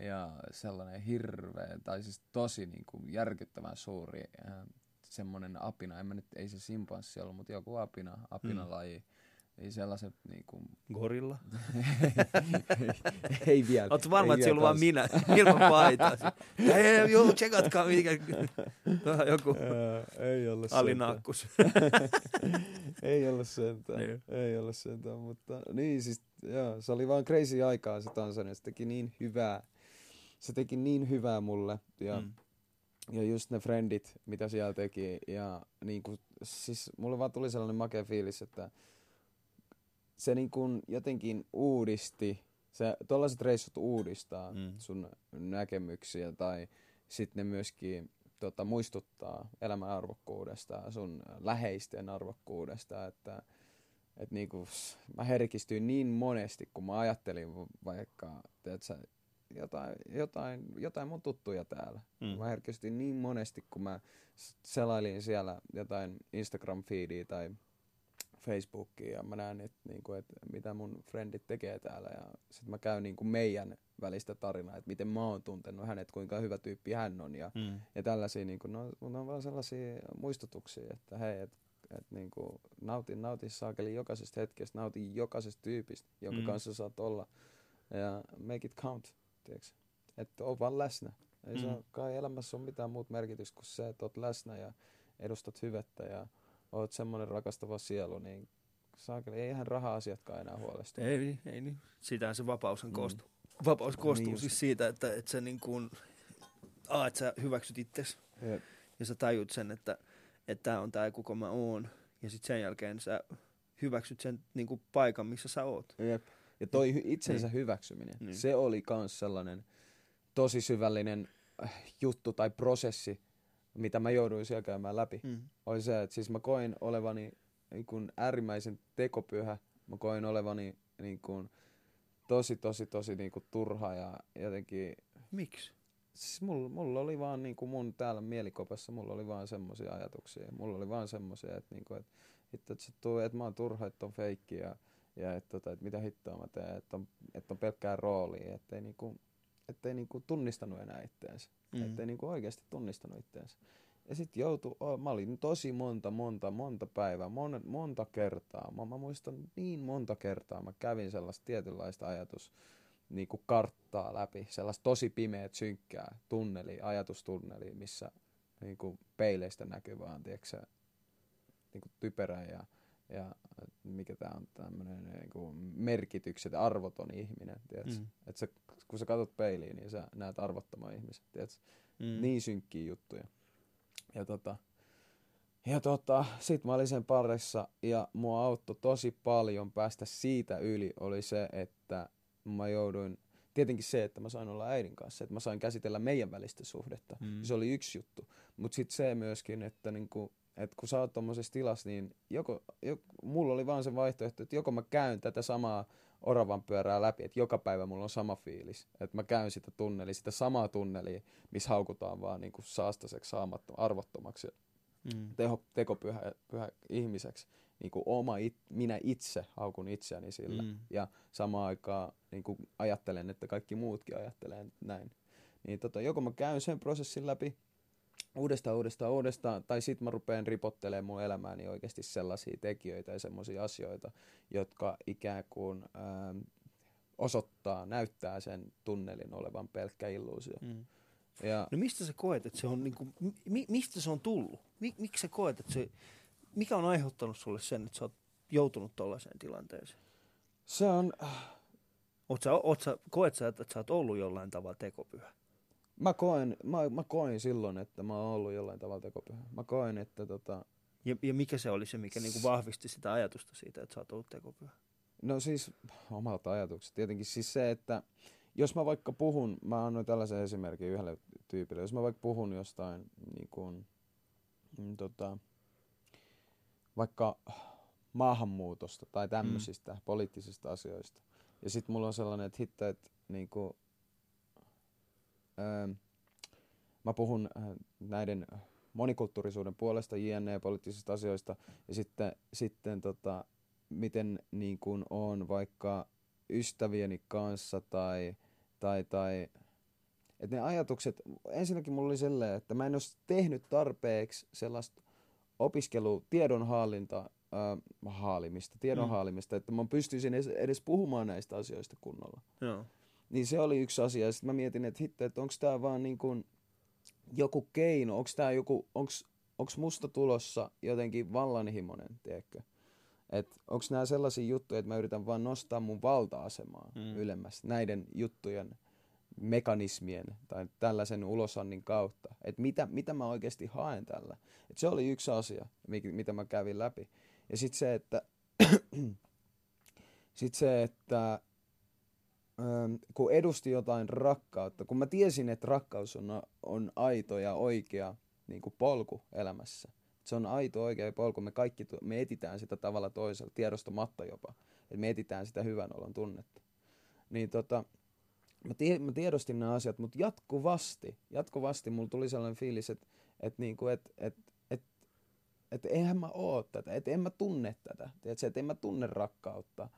Ja sellainen hirveä, tai siis tosi niin kuin järkyttävän suuri semmoinen apina, en mä nyt, ei se simpanssi ollut, mutta joku apina, apinalaji. Mm ei sellaiset niinku... Gorilla? ei, ei vielä. Oletko varma, että se on vaan minä, ilman paitaa? ei, joo, tsekatkaa mikä. Joku ei ole alinakkus. ei ole sentään, niin. ei ole sentään, mutta niin siis, joo, se oli vaan crazy aikaa se Tansania, se teki niin hyvää, se teki niin hyvää mulle ja mm. Ja just ne friendit, mitä siellä teki. Ja niin kuin, siis mulle vaan tuli sellainen makea fiilis, että se niin kuin jotenkin uudisti, se, tollaiset reissut uudistaa mm. sun näkemyksiä tai sitten ne myöskin tota, muistuttaa elämän arvokkuudesta sun läheisten arvokkuudesta, että et niinku, mä herkistyin niin monesti, kun mä ajattelin vaikka, tiedätkö, jotain, jotain, jotain mun tuttuja täällä. Mm. Mä herkistyin niin monesti, kun mä selailin siellä jotain Instagram-feediä tai Facebookiin ja mä näen, että, niin kuin, että mitä mun frendit tekee täällä ja sitten mä käyn niin kuin meidän välistä tarinaa, että miten mä oon tuntenut hänet, kuinka hyvä tyyppi hän on ja, mm. ja tällaisia, niin kuin, no, ne on vaan sellaisia muistutuksia, että hei, että et niin kuin, nautin, nautin saakeli jokaisesta hetkestä, nautin jokaisesta tyypistä, jonka mm. kanssa saat olla ja make it count, tiedätkö? Että on vaan läsnä. Ei mm. saa kai elämässä ole mitään muuta merkitystä kuin se, että oot läsnä ja edustat hyvettä ja oot semmoinen rakastava sielu, niin saakeli, eihän raha-asiatkaan enää huolestu. Ei, ei niin. Sitähän se vapaus on mm. koostuu. Vapaus koostuu niin siis siitä, että, että sä niin kuin, a, että sä hyväksyt itsesi. Ja sä tajut sen, että tämä on tämä, kuka mä oon. Ja sitten sen jälkeen sä hyväksyt sen niin kuin paikan, missä sä oot. Jep. Ja toi hy- itsensä niin. hyväksyminen, niin. se oli kans sellainen tosi syvällinen äh, juttu tai prosessi, mitä mä jouduin siellä käymään läpi. Mm. Oli se, että siis mä koin olevani niin kuin äärimmäisen tekopyhä. Mä koin olevani niin kuin, tosi, tosi, tosi niin kuin, turha ja jotenkin... Miksi? Siis mulla, mulla oli vaan niin kuin mun täällä mielikopassa, mulla oli vaan semmoisia ajatuksia. Mulla oli vaan semmoisia, että, niin kuin, että, että, että, tuu, että mä oon turha, että on feikki ja, ja että, tota, että mitä hittoa mä teen, että on, että on pelkkää roolia, ettei, niin kuin, ettei niin kuin tunnistanut enää itteensä. Mm. Ettei niin kuin oikeasti tunnistanut itteensä. Ja sitten joutui, mä olin tosi monta, monta, monta päivää, mon, monta kertaa. Mä, mä muistan niin monta kertaa, mä kävin sellaista tietynlaista ajatus, niin kuin karttaa läpi, sellaista tosi pimeät, synkkää tunneli, ajatustunneli, missä niin kuin peileistä näkyy vaan, tiedätkö, niin kuin typerä ja, ja mikä tämä on tämmöinen niin merkitykset, arvoton ihminen, tiedätkö? Mm. Et sä, kun sä katsot peiliin, niin sä näet arvottoman ihmisen, tiedätkö? Mm. Niin synkkiä juttuja. Ja tota, ja tota, sit mä olin sen parissa ja mua auttoi tosi paljon päästä siitä yli oli se, että mä jouduin, tietenkin se, että mä sain olla äidin kanssa, että mä sain käsitellä meidän välistä suhdetta. Mm. Se oli yksi juttu. Mutta sitten se myöskin, että niinku, et kun sä oot tommosessa tilassa, niin joko, joko, mulla oli vaan se vaihtoehto, että joko mä käyn tätä samaa oravan pyörää läpi, että joka päivä mulla on sama fiilis. Että mä käyn sitä tunnelia, sitä samaa tunnelia, missä haukutaan vaan niin kuin saastaseksi, saamattomaksi, arvottomaksi, mm. teho, tekopyhä pyhä ihmiseksi. Niin kuin oma it, minä itse haukun itseäni sillä. Mm. Ja samaan aikaan niin kuin ajattelen, että kaikki muutkin ajattelee näin. Niin tota, joko mä käyn sen prosessin läpi, uudestaan, uudestaan, uudestaan, tai sit mä rupean ripottelemaan mun elämääni oikeasti sellaisia tekijöitä ja semmoisia asioita, jotka ikään kuin ähm, osoittaa, näyttää sen tunnelin olevan pelkkä illuusio. Mm. Ja, no mistä sä koet, että se on, niinku, mi, mistä se on tullut? Mi, miksi sä koet, että se, mikä on aiheuttanut sulle sen, että sä oot joutunut tollaiseen tilanteeseen? Se on... Äh, oot sä, oot sä, koet sä, että sä oot ollut jollain tavalla tekopyhä? Mä koen, mä, mä koin silloin, että mä oon ollut jollain tavalla tekopyhä. Mä koen, että tota... Ja, ja mikä se oli se, mikä niinku vahvisti sitä ajatusta siitä, että sä oot ollut tekopyhä? No siis omalta ajatukset. Tietenkin siis se, että jos mä vaikka puhun, mä annoin tällaisen esimerkin yhdelle tyypille, jos mä vaikka puhun jostain niin kuin, mm, tota, vaikka maahanmuutosta tai tämmöisistä mm. poliittisista asioista, ja sitten mulla on sellainen, että hitto, että niin kuin, mä puhun äh, näiden monikulttuurisuuden puolesta, jne. poliittisista asioista, ja sitten, sitten tota, miten niin kuin on vaikka ystävieni kanssa tai, tai, tai että ne ajatukset, ensinnäkin mulla oli sellainen, että mä en olisi tehnyt tarpeeksi sellaista opiskelu, tiedonhallinta, äh, haalimista, tiedon mm. haalimista, että mä pystyisin edes, edes puhumaan näistä asioista kunnolla. Joo. Niin se oli yksi asia. Sitten mä mietin, että hitto, että onko tämä vaan niin kuin joku keino, onko tämä joku, onko musta tulossa jotenkin vallanhimoinen, tiedätkö? Että onko nämä sellaisia juttuja, että mä yritän vaan nostaa mun valta-asemaa mm. ylemmäs näiden juttujen mekanismien tai tällaisen ulosannin kautta. Että mitä, mitä mä oikeasti haen tällä. Et se oli yksi asia, mitä mä kävin läpi. Ja sitten se, että, sit se, että kun edusti jotain rakkautta, kun mä tiesin, että rakkaus on, on aito ja oikea niin kuin polku elämässä. Se on aito oikea polku. Me kaikki me etitään sitä tavalla toisella, tiedostamatta jopa. Että me etitään sitä hyvän olon tunnetta. Niin tota, mä, tie, mä tiedostin nämä asiat, mutta jatkuvasti, jatkuvasti mulla tuli sellainen fiilis, että et niinku, et, et, et, et eihän mä oo tätä, että en mä tunne tätä, että et en mä tunne rakkautta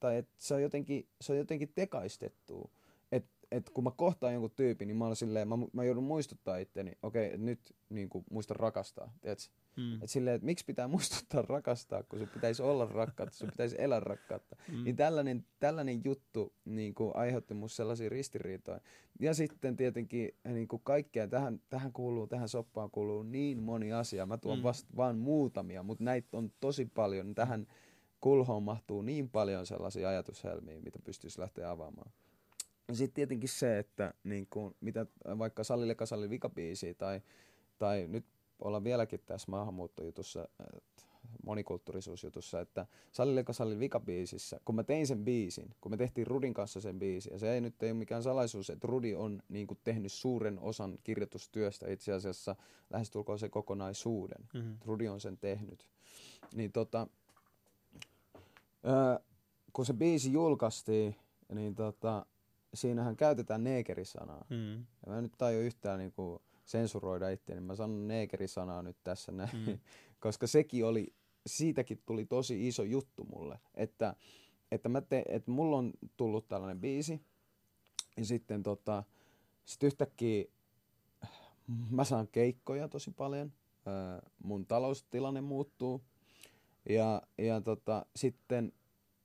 tai että se on jotenkin, se on jotenkin tekaistettu. Että et kun mä kohtaan jonkun tyypin, niin mä, silleen, mä, mä joudun muistuttaa itteni, okei, okay, nyt niin kuin, muista rakastaa, tiedätkö? Mm. Että silleen, että miksi pitää muistuttaa rakastaa, kun se pitäisi olla rakkautta, se pitäisi elää rakkautta. Mm. Niin tällainen, tällainen juttu niin kuin aiheutti musta sellaisia ristiriitoja. Ja sitten tietenkin niin kuin kaikkea, tähän, tähän kuuluu, tähän soppaan kuuluu niin moni asia. Mä tuon mm. vasta vaan muutamia, mutta näitä on tosi paljon. Tähän kulhoon mahtuu niin paljon sellaisia ajatushelmiä, mitä pystyisi lähteä avaamaan. Ja sitten tietenkin se, että niin kuin, mitä vaikka Sallille Kasalli vikabiisi tai, tai nyt olla vieläkin tässä maahanmuuttojutussa, monikulttuurisuusjutussa, että Sallille Kasallin vikabiisissä, kun mä tein sen biisin, kun me tehtiin Rudin kanssa sen biisin, ja se ei nyt ei ole mikään salaisuus, että Rudi on niin kuin, tehnyt suuren osan kirjoitustyöstä, itse asiassa lähestulkoon se kokonaisuuden. Mm-hmm. Rudi on sen tehnyt. Niin tota, ää, kun se biisi julkaistiin, niin tota, siinähän käytetään neekerisanaa. Mm. Ja mä en nyt tajua yhtään niin kuin, sensuroida itse, niin mä sanon neekerisanaa nyt tässä näin, mm. koska sekin oli, siitäkin tuli tosi iso juttu mulle, että, että, mä te, että mulla on tullut tällainen biisi, ja sitten tota, sit yhtäkkiä mä saan keikkoja tosi paljon, mun taloustilanne muuttuu, ja, ja tota, sitten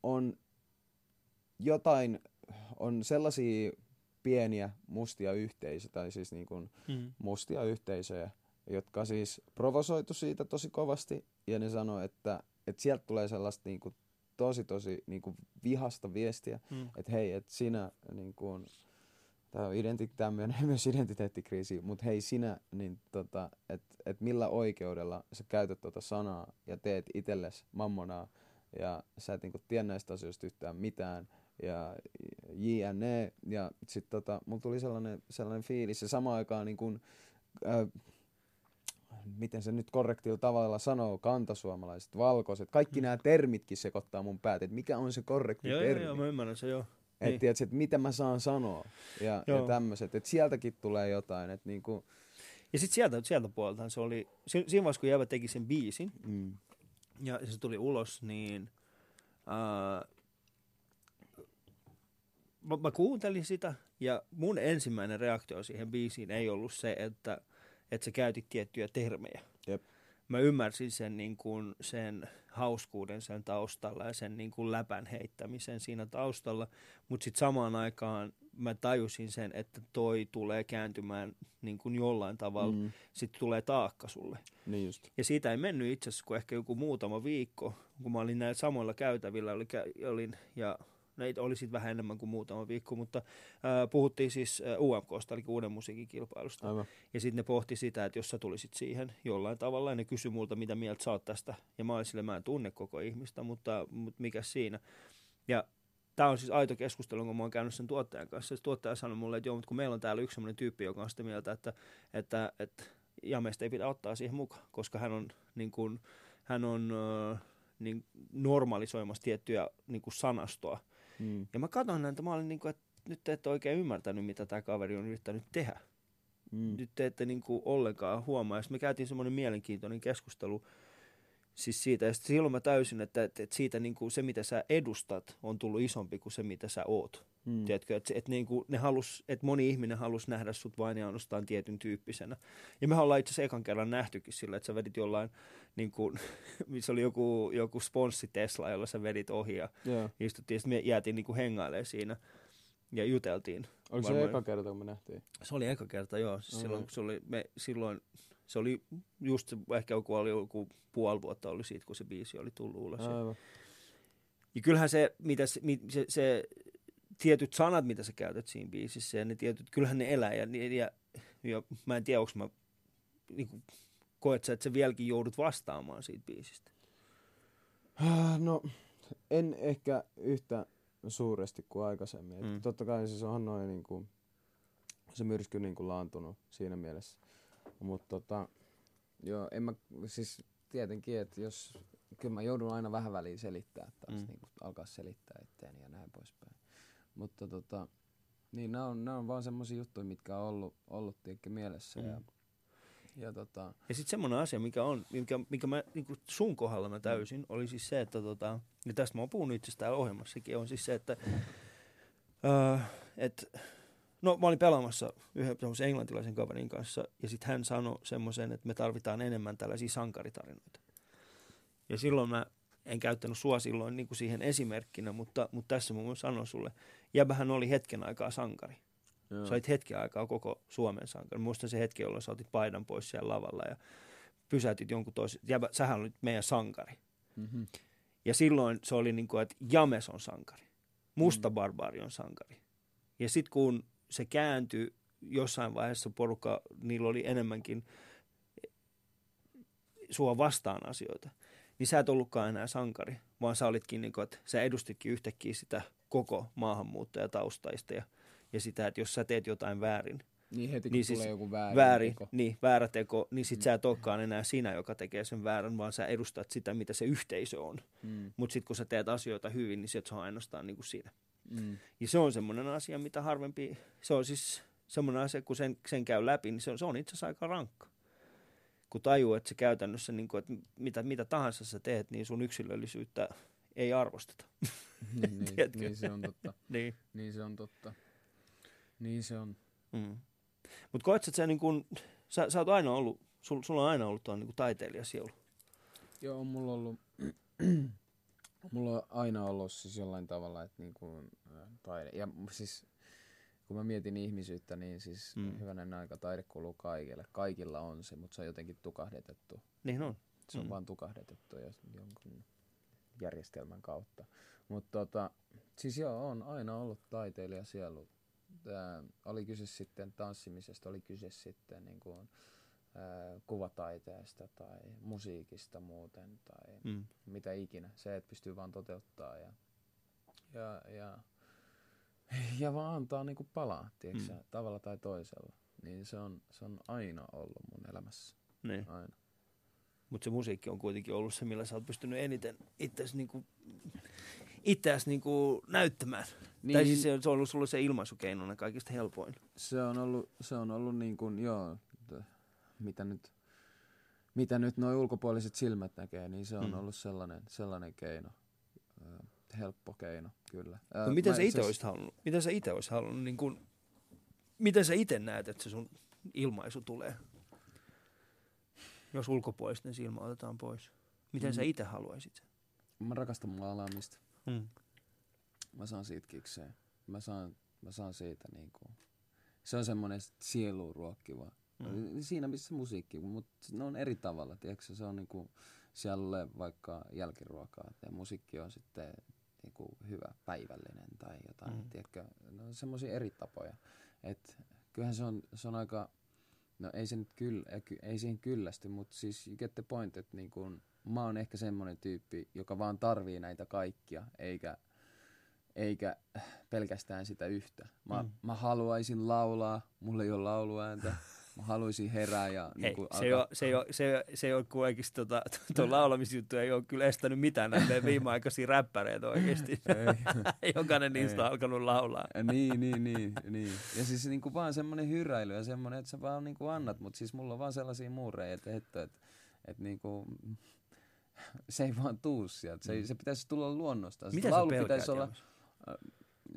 on jotain, on sellaisia pieniä mustia yhteisöjä, tai siis niin kuin mm. mustia yhteisöjä, jotka siis provosoitu siitä tosi kovasti, ja ne sanoi, että, että sieltä tulee sellaista niin kuin tosi tosi niin kuin vihasta viestiä, mm. että hei, että sinä niin kuin, tämä on identi- tämmöinen myös identiteettikriisi, mutta hei sinä, niin tota, että et millä oikeudella sä käytät tuota sanaa ja teet itsellesi mammonaa ja sä et niinku tiedä näistä asioista yhtään mitään ja JNE. Ja sitten tota, mulla tuli sellainen, sellainen fiilis ja samaan aikaan niin kun, äh, miten se nyt korrektilla tavalla sanoo, kantasuomalaiset, valkoiset, kaikki mm. nämä termitkin sekoittaa mun päät, että mikä on se korrekti joo, termi. Joo, joo, mä ymmärrän se, joo. Että niin. Tiedätkö, että mitä mä saan sanoa ja, ja tämmöiset, että sieltäkin tulee jotain, että niinku... Ja sitten sieltä, sieltä puolelta se oli, siinä vaiheessa kun Jävä teki sen biisin, mm. ja se tuli ulos, niin uh, mä, mä kuuntelin sitä ja mun ensimmäinen reaktio siihen biisiin ei ollut se, että, että se käytit tiettyjä termejä. Jep. Mä ymmärsin sen, niin kuin, sen hauskuuden sen taustalla ja sen niin kuin läpän heittämisen siinä taustalla, mutta sitten samaan aikaan mä tajusin sen, että toi tulee kääntymään niin kuin jollain tavalla, mm. sitten tulee taakka sulle. Niin just. Ja siitä ei mennyt itse asiassa kuin ehkä joku muutama viikko, kun mä olin näillä samoilla käytävillä oli, olin, ja Näitä oli sitten vähän enemmän kuin muutama viikko, mutta äh, puhuttiin siis äh, UMKsta, eli uuden musiikin kilpailusta. Aivan. Ja sitten ne pohti sitä, että jos sä tulisit siihen jollain tavalla, ja ne kysyi multa, mitä mieltä sä oot tästä. Ja mä olin sille, mä en tunne koko ihmistä, mutta, mutta mikä siinä. Ja tämä on siis aito keskustelu, kun mä oon käynyt sen tuottajan kanssa. Se tuottaja sanoi mulle, että joo, mutta kun meillä on täällä yksi sellainen tyyppi, joka on sitä mieltä, että, että, että Jameesta ei pidä ottaa siihen mukaan, koska hän on, niin kuin, hän on äh, niin normalisoimassa tiettyjä niin kuin sanastoa, Mm. Ja mä katson näitä, mä olin niin kuin, että nyt te ette oikein ymmärtänyt, mitä tämä kaveri on yrittänyt tehdä. Mm. Nyt te ette niin kuin ollenkaan huomaa. Ja me käytiin semmoinen mielenkiintoinen keskustelu siis siitä. Ja silloin mä täysin, että, että, että siitä niin kuin se, mitä sä edustat, on tullut isompi kuin se, mitä sä oot. Mm. Tiedätkö, että, että, niin kuin ne halus, että moni ihminen halusi nähdä sut vain ja ainoastaan tietyn tyyppisenä. Ja me ollaan itse asiassa ekan kerran nähtykin sillä, että sä vedit jollain, niin kuin, missä oli joku, joku sponssi Tesla, jolla sä vedit ohi ja yeah. istuttiin. Sitten me jäätiin niin kuin hengailemaan siinä ja juteltiin. Oliko Varmaan, se eka kerta, kun me nähtiin? Se oli eka kerta, joo. Siis silloin, se oli, me, silloin se oli just se, ehkä joku, oli joku puoli vuotta oli siitä, kun se biisi oli tullut ulos. Aivan. Ja kyllähän se, mitä se, se, se, tietyt sanat, mitä sä käytät siinä biisissä, ja ne tietyt, kyllähän ne elää. Ja, ja, ja mä en tiedä, onko mä, niin kuin, koet sä, että sä vieläkin joudut vastaamaan siitä biisistä? No, en ehkä yhtä suuresti kuin aikaisemmin. Mm. totta kai siis on noin niin kuin, se myrsky niin kuin laantunut siinä mielessä. Mutta tota, joo, en mä, siis tietenkin, että jos, kyllä mä joudun aina vähän väliin selittää taas, mm. niin kuin alkaa selittää itseäni ja näin poispäin. Mutta tota, niin nämä on, nämä on vaan semmoisia juttuja, mitkä on ollut, ollut mielessä. Mm. Ja, ja, tota... ja sitten semmoinen asia, mikä on, mikä, mikä mä niin sun kohdalla mä täysin, mm. oli siis se, että tota, ja tästä mä oon puhunut itse täällä ohjelmassakin, on siis se, että, uh, että No mä olin pelaamassa yhden englantilaisen kaverin kanssa ja sitten hän sanoi semmoisen, että me tarvitaan enemmän tällaisia sankaritarinoita. Ja silloin mä en käyttänyt sua silloin niin kuin siihen esimerkkinä, mutta, mutta tässä mun sanon sulle, jäbähän oli hetken aikaa sankari. Joo. Sä olit hetken aikaa koko Suomen sankari. Muistan se hetki, jolloin sä otit paidan pois siellä lavalla ja pysäytit jonkun toisen. Jäbä, sähän olit meidän sankari. Mm-hmm. Ja silloin se oli niin kuin, että James on sankari. Musta mm. barbaari on sankari. Ja sitten kun se kääntyi jossain vaiheessa porukka, niillä oli enemmänkin sua vastaan asioita, niin sä et ollutkaan enää sankari, vaan sä olitkin, niin kuin, että sä edustitkin yhtäkkiä sitä koko maahanmuuttajataustaista ja, ja sitä, että jos sä teet jotain väärin, niin heti kun niin tulee siis joku väärin väärin, teko. Niin, väärä teko, niin sit mm. sä et olekaan enää sinä, joka tekee sen väärän, vaan sä edustat sitä, mitä se yhteisö on. Mm. Mutta sitten kun sä teet asioita hyvin, niin se on ainoastaan niin kuin siinä. Mm. Ja se on semmoinen asia, mitä harvempi, se on siis semmoinen asia, kun sen, sen käy läpi, niin se on, se on itse asiassa aika rankka. Kun tajuu, että se käytännössä, niin kuin, että mitä, mitä tahansa sä teet, niin sun yksilöllisyyttä ei arvosteta. niin, niin, niin se on totta. niin. niin se on totta. Niin se on. Mm. Mutta koet, että sä, niin kun, sä, sä oot aina ollut, sul, sulla on aina ollut tuon niin taiteilijasielu. Joo, mulla on ollut, mulla on aina ollut siis jollain tavalla, että niin kuin, taide. Ja siis kun mä mietin ihmisyyttä, niin siis mm. hyvänen aika taide kuuluu kaikille. Kaikilla on se, mutta se on jotenkin tukahdetettu. Niin on. Se on mm. vaan tukahdetettu ja jonkun järjestelmän kautta. Mutta tota, siis joo, on aina ollut taiteilija sielu. Tää, oli kyse sitten tanssimisesta, oli kyse sitten niin kuin, kuvataiteesta tai musiikista muuten tai mm. mitä ikinä. Se, että pystyy vaan toteuttaa ja, ja, ja, ja vaan antaa niin kuin palaa, tiedätkö, mm. tavalla tai toisella. Niin se on, se on aina ollut mun elämässä. Niin. Aina. Mutta se musiikki on kuitenkin ollut se, millä sä oot pystynyt eniten itseäsi niinku, itseäsi niinku näyttämään. Niin. Tai siis se, se on ollut sulle se ilmaisukeinona kaikista helpoin. Se on ollut, se on ollut niin kuin, joo, mitä nyt, mitä nyt nuo ulkopuoliset silmät näkee, niin se on mm. ollut sellainen, sellainen keino. helppo keino, kyllä. No, miten, sä itse olisit halunnut, miten sä itse olisit halunnut, niin kuin, miten sä itse näet, että se sun ilmaisu tulee? Jos ulkopuolisten silmä otetaan pois. Miten mm. sä itse haluaisit? Mä rakastan maalaamista. Mm. Mä saan siitä kikseen. Mä saan, mä saan siitä niinku, se on semmoinen sielun ruokkiva. Mm. Siinä missä musiikki, mutta ne on eri tavalla, tiedätkö? Se on niinku, siellä vaikka jälkiruokaa ja musiikki on sitten niinku hyvä päivällinen tai jotain, mm. tiedätkö? No on semmoisia eri tapoja. Et kyllähän se on, se on aika, no ei se nyt kyllä, ei siihen kyllästy, mutta siis you get the point, että niinku, mä oon ehkä semmoinen tyyppi, joka vaan tarvii näitä kaikkia, eikä, eikä pelkästään sitä yhtä. Mä, mm. mä haluaisin laulaa, mulla ei ole lauluääntä. Mä haluaisin herää ja... Hei, niin kuin se, ei ole, se, ei ole, se, se ei ole kuin oikeasti tota, tuo laulamisjuttu ei ole kyllä estänyt mitään näitä viimeaikaisia räppäreitä oikeasti. Jokainen niistä on alkanut laulaa. niin, niin, niin, niin. Ja siis niin kuin vaan semmoinen hyräily ja semmoinen, että sä vaan niin kuin annat, mutta siis mulla on vaan sellaisia muureja, että, että, että, että niin kuin, se ei vaan tuu sieltä. Se, mm. se pitäisi tulla luonnosta. Mitä sä pelkäät, pitäisi olla, äh,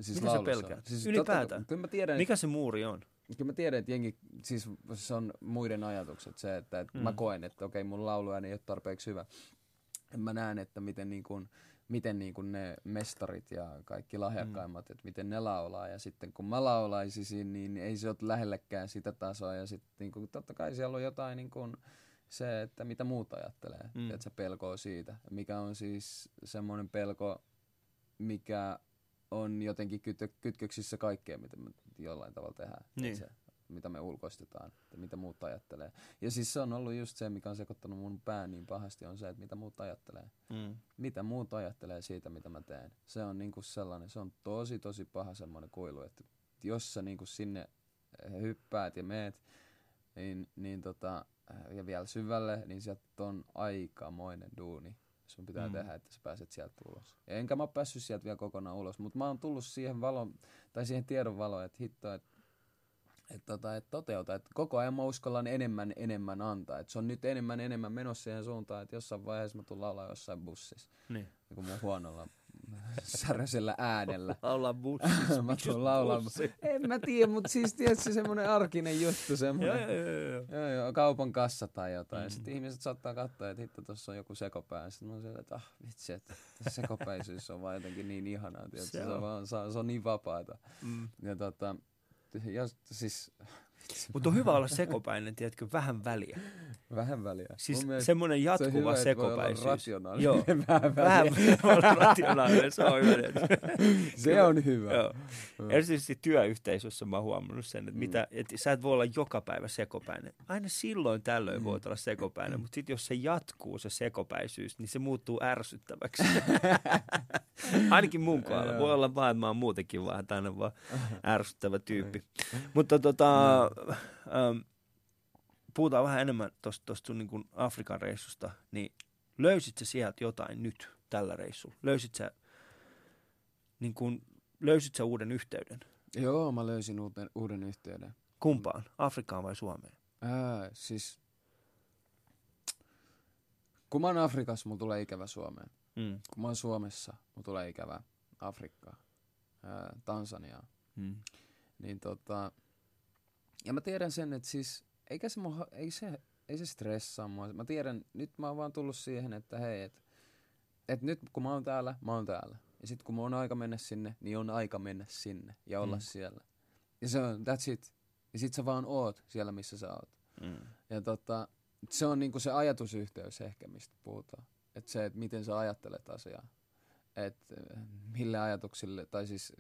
siis Mitä sä pelkäät? Siis Ylipäätään. Totta, mä tiedän, Mikä se muuri on? Kyllä mä tiedän, että jengi, siis se on muiden ajatukset se, että, että mm. mä koen, että okei, mun lauluääni ei ole tarpeeksi hyvä. Mä näen, että miten, niin kuin, miten niin kuin ne mestarit ja kaikki lahjakkaimmat, mm. että miten ne laulaa. Ja sitten kun mä laulaisin, niin ei se ole lähellekään sitä tasoa. Ja sitten niin kuin, totta kai siellä on jotain niin kuin, se, että mitä muut ajattelee, mm. että se pelkoo siitä. Mikä on siis semmoinen pelko, mikä on jotenkin kyt- kytköksissä kaikkeen, mitä me jollain tavalla tehdään. Niin. Se, mitä me ulkoistetaan, että mitä muut ajattelee. Ja siis se on ollut just se, mikä on sekoittanut mun pään niin pahasti, on se, että mitä muut ajattelee. Mm. Mitä muut ajattelee siitä, mitä mä teen. Se on niinku sellainen, se on tosi tosi paha semmoinen kuilu, että jos sä niinku sinne hyppäät ja meet, niin, niin tota, ja vielä syvälle, niin sieltä on aikamoinen duuni sun pitää mm. tehdä, että sä pääset sieltä ulos. Ja enkä mä ole päässyt sieltä vielä kokonaan ulos, mutta mä oon tullut siihen valon, tai siihen tiedon valoon, että hitto, että et tota, et toteuta, että koko ajan mä uskallan enemmän enemmän antaa. Et se on nyt enemmän enemmän menossa siihen suuntaan, että jossain vaiheessa mä tulen laulaa jossain bussissa. Niin. niin mun huonolla säröisellä äänellä. Laulaa bussissa. mä tuun laulaa. En mä tiedä, mutta siis tietysti semmoinen arkinen juttu. Semmoinen, joo, joo, joo, joo. joo, joo, kaupan kassa tai jotain. Mm. Sitten ihmiset saattaa katsoa, että hitto, tuossa on joku sekopää. Sitten mä oon siellä, että ah vitsi, että sekopäisyys on vaan jotenkin niin ihanaa. Se, se, on. se, on, se on niin vapaata. Mm. Ja tota, ja siis mutta on hyvä olla sekopäinen, tiedätkö, vähän väliä. Vähän väliä. Siis semmoinen jatkuva se sekopäisyys. rationaalinen. Joo, vähän vähän väliä. rationaalinen, se on hyvä. se on hyvä. Joo. Erityisesti työyhteisössä mä oon huomannut sen, että, mm. mitä, että sä et voi olla joka päivä sekopäinen. Aina silloin tällöin mm. voit olla sekopäinen, mutta sitten jos se jatkuu se sekopäisyys, niin se muuttuu ärsyttäväksi. Ainakin mun kohdalla. Voi olla vaan, että mä oon muutenkin vaan tänne vaan ärsyttävä tyyppi. Mutta tota, ähm, puhutaan vähän enemmän tuosta niin Afrikan reissusta, niin löysit sä sieltä jotain nyt tällä reissulla? Löysit sä, niin kuin, löysit sä uuden yhteyden? Joo, mä löysin uuden, uuden yhteyden. Kumpaan? Afrikaan vai Suomeen? Ää, siis kun mä oon Afrikassa, mulla tulee ikävä Suomeen. Mm. Kun mä oon Suomessa, mulla tulee ikävä Afrikkaa, ää, Tansaniaa. Mm. Niin tota, ja mä tiedän sen, että siis, eikä se, mua, ei se, ei se stressaa mua. Mä tiedän, nyt mä oon vaan tullut siihen, että hei, että et nyt kun mä oon täällä, mä oon täällä. Ja sit kun mä oon aika mennä sinne, niin on aika mennä sinne ja olla mm. siellä. Ja se on, that's it. Ja sit sä vaan oot siellä, missä sä oot. Mm. Ja tota, se on niinku se ajatusyhteys ehkä, mistä puhutaan. Että se, että miten sä ajattelet asiaa. Että mille ajatuksille, tai siis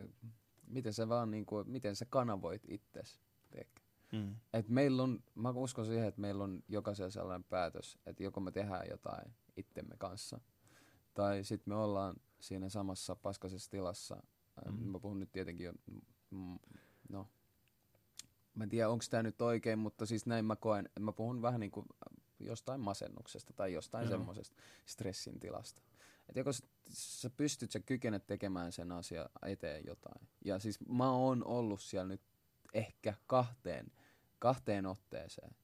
miten sä vaan niinku, miten sä kanavoit itsesi. Mm. Et meillä on, mä uskon siihen, että meillä on jokaisella sellainen päätös, että joko me tehdään jotain itsemme kanssa, tai sitten me ollaan siinä samassa paskasessa tilassa. Mm. Mä puhun nyt tietenkin jo, no, mä en tiedä onko tämä nyt oikein, mutta siis näin mä koen, että mä puhun vähän niin kuin jostain masennuksesta tai jostain mm. semmoisesta stressin tilasta. Että joko sä, sä pystyt, sä kykenet tekemään sen asian eteen jotain. Ja siis mä oon ollut siellä nyt ehkä kahteen, kahteen otteeseen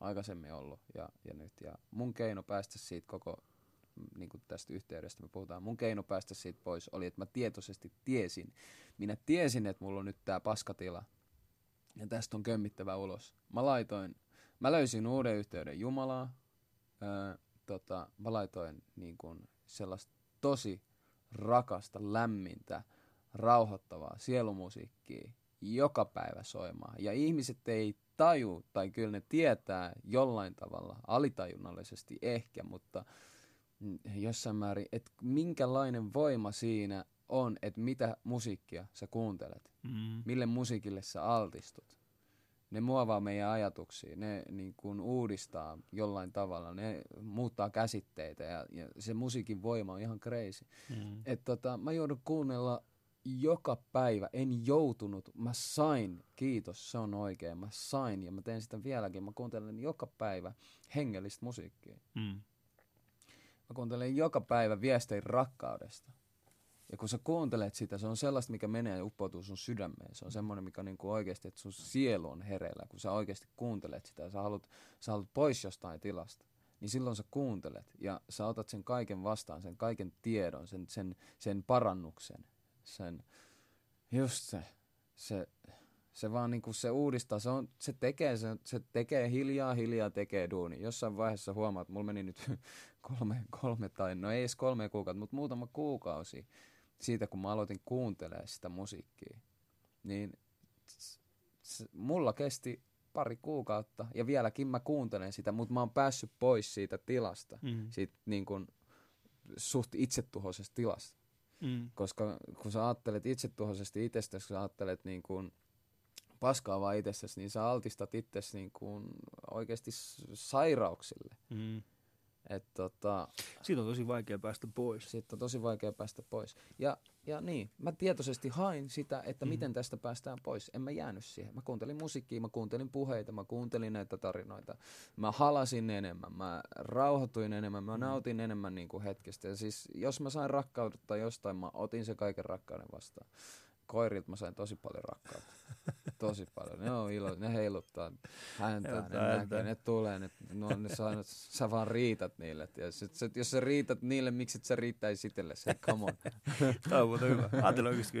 aikaisemmin ollut ja, ja nyt. Ja mun keino päästä siitä koko, niin kuin tästä yhteydestä me puhutaan, mun keino päästä siitä pois oli, että mä tietoisesti tiesin. Minä tiesin, että mulla on nyt tää paskatila ja tästä on kömmittävä ulos. Mä laitoin, mä löysin uuden yhteyden Jumalaa, öö, tota, mä laitoin niin kuin sellaista tosi rakasta, lämmintä, rauhoittavaa sielumusiikkia joka päivä soimaan. Ja ihmiset ei taju, tai kyllä ne tietää jollain tavalla, alitajunnallisesti ehkä, mutta jossain määrin, että minkälainen voima siinä on, että mitä musiikkia sä kuuntelet, mm. mille musiikille sä altistut. Ne muovaa meidän ajatuksia, ne niin kuin uudistaa jollain tavalla, ne muuttaa käsitteitä ja, ja se musiikin voima on ihan crazy. Mm. Et tota, mä joudun kuunnella joka päivä, en joutunut, mä sain, kiitos, se on oikein, mä sain ja mä teen sitä vieläkin, mä kuuntelen joka päivä hengellistä musiikkia. Mm. Mä kuuntelen joka päivä viestejä rakkaudesta. Ja kun sä kuuntelet sitä, se on sellaista, mikä menee ja uppoutuu sun sydämeen. Se on semmoinen, mikä on niinku oikeasti, että sun sielu on hereillä. Kun sä oikeasti kuuntelet sitä ja sä haluat, sä haluat pois jostain tilasta, niin silloin sä kuuntelet ja sä otat sen kaiken vastaan, sen kaiken tiedon, sen, sen, sen parannuksen sen, just se, se, se vaan niinku se uudistaa, se, on, se, tekee, se, se tekee hiljaa, hiljaa tekee duuni. Jossain vaiheessa huomaat, että mulla meni nyt kolme, kolme tai, no ei edes kolme kuukautta, mutta muutama kuukausi siitä, kun mä aloitin kuuntelemaan sitä musiikkia, niin se, mulla kesti pari kuukautta ja vieläkin mä kuuntelen sitä, mutta mä oon päässyt pois siitä tilasta, mm. siitä niin kuin suht itsetuhoisesta tilasta. Mm. Koska kun sä ajattelet itsetuhoisesti itsestäsi, kun sä ajattelet niin kuin paskaa vaan itsestäsi, niin sä altistat itsesi niin kuin oikeasti sairauksille. Mm. Et tota, siitä on tosi vaikea päästä pois. Siitä on tosi vaikea päästä pois. Ja, ja niin, mä tietoisesti hain sitä, että mm. miten tästä päästään pois. En mä jäänyt siihen. Mä kuuntelin musiikkia, mä kuuntelin puheita, mä kuuntelin näitä tarinoita. Mä halasin enemmän, mä rauhoituin enemmän, mä mm. nautin enemmän niin kuin hetkestä. Ja siis jos mä sain rakkautta jostain, mä otin se kaiken rakkauden vastaan. Koirilta mä sain tosi paljon rakkautta. Tosi paljon. Ne on ilo, ne heiluttaa häntä, Heiluttaa ne häntä. näkee, ne tulee, ne, no, ne saa, sä vaan riität niille. Ja sit, sit, jos sä riität niille, miksi et sä riittäisi itsellesi? Hei, come on. Tämä on muuten hyvä. Oikeasti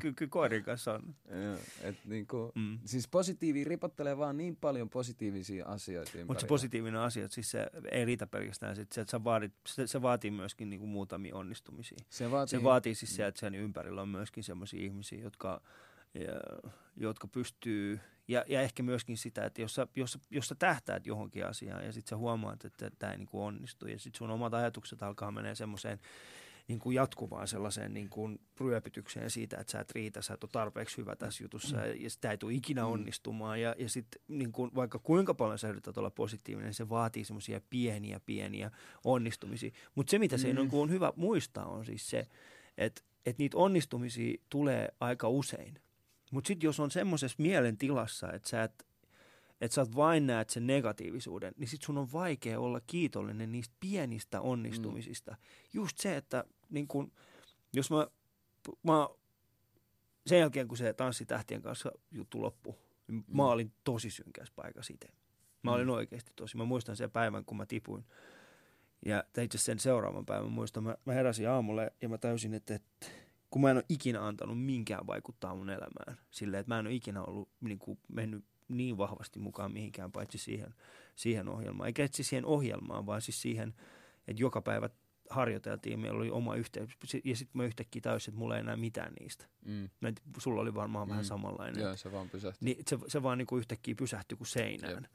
kyllä, kyllä koirien kanssa on. Joo, et niinku, Mm. Siis positiivi ripottelee vaan niin paljon positiivisia asioita. Mutta se positiivinen asia, että siis se ei riitä pelkästään sit se, että sä vaadit, se, se vaatii myöskin niinku muutamia onnistumisia. se vaatii, Se vaatii siis se, että sen ympärillä on myöskin sellaisia ihmisiä, jotka, ja, jotka pystyy, ja, ja ehkä myöskin sitä, että jos sä, jos, jos sä tähtäät johonkin asiaan ja sitten sä huomaat, että tämä ei niinku onnistu ja sitten sun omat ajatukset alkaa menee semmoiseen niin kuin jatkuvaan sellaiseen niin kuin ryöpytykseen siitä, että sä et riitä, sä et ole tarpeeksi hyvä tässä jutussa ja, ja sitä ei tule ikinä Mm. onnistumaan. Ja, ja sitten niin kuin, vaikka kuinka paljon sä yrität olla positiivinen, niin se vaatii semmoisia pieniä, pieniä onnistumisia. Mutta se, mitä se Mm. mm. on hyvä muistaa, on siis se, että, että niitä onnistumisia tulee aika usein. Mutta sitten jos on semmoisessa mielentilassa, että sä et että sä vain näet sen negatiivisuuden, niin sit sun on vaikea olla kiitollinen niistä pienistä onnistumisista. Mm. Just se, että niin kun, jos mä, mä, sen jälkeen kun se tanssitähtien kanssa juttu loppui, niin Mm. mä olin tosi synkässä paikassa itse. Mä Mm. olin oikeasti tosi. Mä muistan sen päivän, kun mä tipuin. Ja itse sen seuraavan päivän muistan, mä, mä heräsin aamulla ja mä täysin, että, että kun mä en ole ikinä antanut minkään vaikuttaa mun elämään. Silleen, että mä en ole ikinä ollut niin kuin, mennyt niin vahvasti mukaan mihinkään, paitsi siihen, siihen ohjelmaan. Eikä etsi siihen ohjelmaan, vaan siis siihen, että joka päivä harjoiteltiin, meillä oli oma yhteys. Ja sitten mä yhtäkkiä täysin, että mulla ei enää mitään niistä. Mm. Mä en, sulla oli varmaan mm. vähän samanlainen. Joo, se vaan pysähtyy. Niin se, se vaan niinku yhtäkkiä pysähtyi kuin seinään.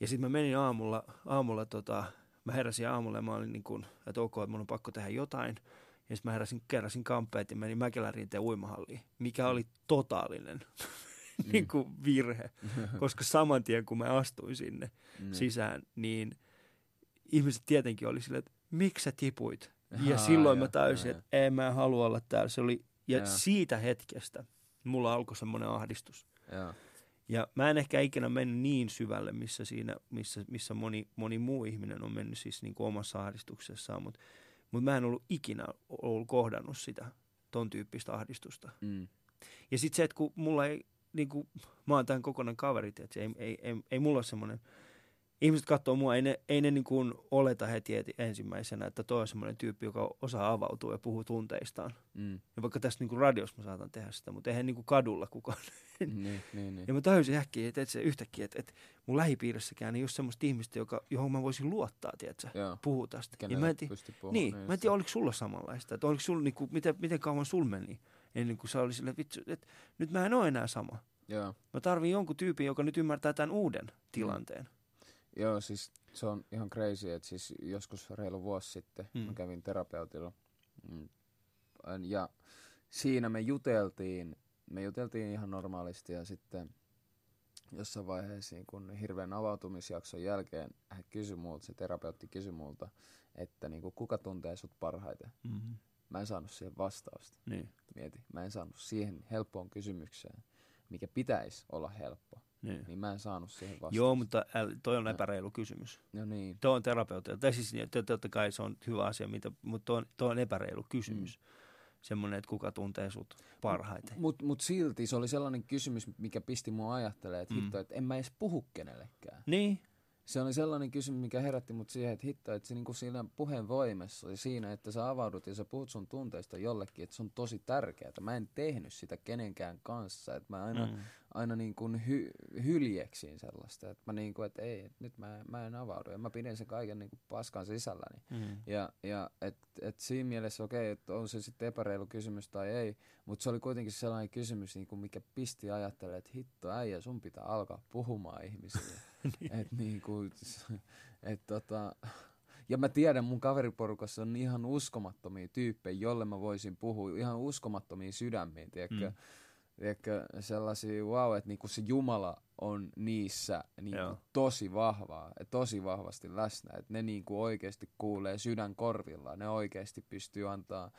Ja sitten mä menin aamulla, aamulla tota, mä heräsin aamulla ja mä olin niin kuin, että ok, että mun on pakko tehdä jotain. Ja sitten mä heräsin, keräsin kampeet ja menin Mäkelärinteen uimahalliin, mikä oli totaalinen niin kuin virhe. Koska saman tien kun mä astuin sinne Mm. sisään, niin ihmiset tietenkin oli silleen, että miksi sä tipuit? Ja Ahaa, silloin mä joo, täysin, että ei mä en halua olla täällä. Se oli, ja Joo. siitä hetkestä mulla alkoi semmoinen ahdistus. Joo. Ja mä en ehkä ikinä mennyt niin syvälle, missä, siinä, missä, missä moni, moni muu ihminen on mennyt siis niin kuin omassa ahdistuksessaan, mutta mut mä en ollut ikinä ollut kohdannut sitä, ton tyyppistä ahdistusta. Mm. Ja sitten se, että kun mulla ei, niin kuin, mä oon tämän kokonainen kaveri, että ei, ei, ei, ei mulla ole semmoinen, ihmiset katsoo mua, ei ne, ei ne niin kuin oleta heti, ensimmäisenä, että toi on semmoinen tyyppi, joka osaa avautua ja puhuu tunteistaan. Mm. Ja vaikka tässä niin kuin radiossa mä saatan tehdä sitä, mutta eihän niin kuin kadulla kukaan niin, niin, niin. ja mä täysin äkkiä, että, että se yhtäkkiä, että, että mun lähipiirissäkään ei ole semmoista ihmistä, joka, johon mä voisin luottaa, tiedätkö, Joo. puhuu tästä. Ja Kenelle mä en pystyy puhumaan. niin, mä en tiedä, oliko sulla samanlaista, että oliko sulla, niin kuin, miten, miten kauan sul meni, ennen kuin sä oli että vitsi, että nyt mä en ole enää sama. Joo. Mä tarvin jonkun tyypin, joka nyt ymmärtää tämän uuden tilanteen. Joo, siis se on ihan crazy, että siis joskus reilu vuosi sitten mm. mä kävin terapeutilla. Mm. Ja siinä me juteltiin, me juteltiin ihan normaalisti ja sitten jossain vaiheessa niin kun hirveän avautumisjakson jälkeen hän kysyi multa, se terapeutti kysyi multa, että niin kuin, kuka tuntee sut parhaiten. Mm-hmm. Mä en saanut siihen vastausta. Niin, Mieti, mä en saanut siihen helppoon kysymykseen, mikä pitäisi olla helppo. Niin. Niin mä en saanut siihen vastausta. Joo, mutta äl, toi on epäreilu kysymys. No niin. Tuo on terapeutilta. Tai siis niin, to- totta kai se on hyvä asia, mitä, mutta tuo on, tuo on epäreilu kysymys. Mm. Semmoinen, että kuka tuntee sut parhaiten. Mutta mut silti se oli sellainen kysymys, mikä pisti mua ajattelemaan, että Mm. hitto, että en mä edes puhu kenellekään. Niin, Se oli sellainen kysymys, mikä herätti mut siihen, että hitto, että se niinku siinä puheen voimassa ja siinä, että sä avaudut ja sä puhut sun tunteista jollekin, että se on tosi tärkeää. Mä en tehnyt sitä kenenkään kanssa, että mä aina, mm. aina niin kuin hy- hyljeksin sellaista, että mä niin kuin, että ei, että nyt mä, mä en avaudu ja mä pidin sen kaiken niin kuin paskan sisälläni. Mm. Ja, ja et, et siinä mielessä okei, okay, että on se sitten epäreilu kysymys tai ei, mutta se oli kuitenkin sellainen kysymys, niin kuin mikä pisti ajattelemaan, että hitto äijä, sun pitää alkaa puhumaan ihmisille. et niin kuin, et tota, ja mä tiedän, mun kaveriporukassa on ihan uskomattomia tyyppejä, jolle mä voisin puhua, ihan uskomattomia sydämiä, tiedätkö? Mm. Tiedätkö, sellaisia, wow, että niinku se Jumala on niissä niinku tosi vahvaa, tosi vahvasti läsnä. Että ne niinku oikeasti kuulee sydän korvilla, ne oikeasti pystyy antaa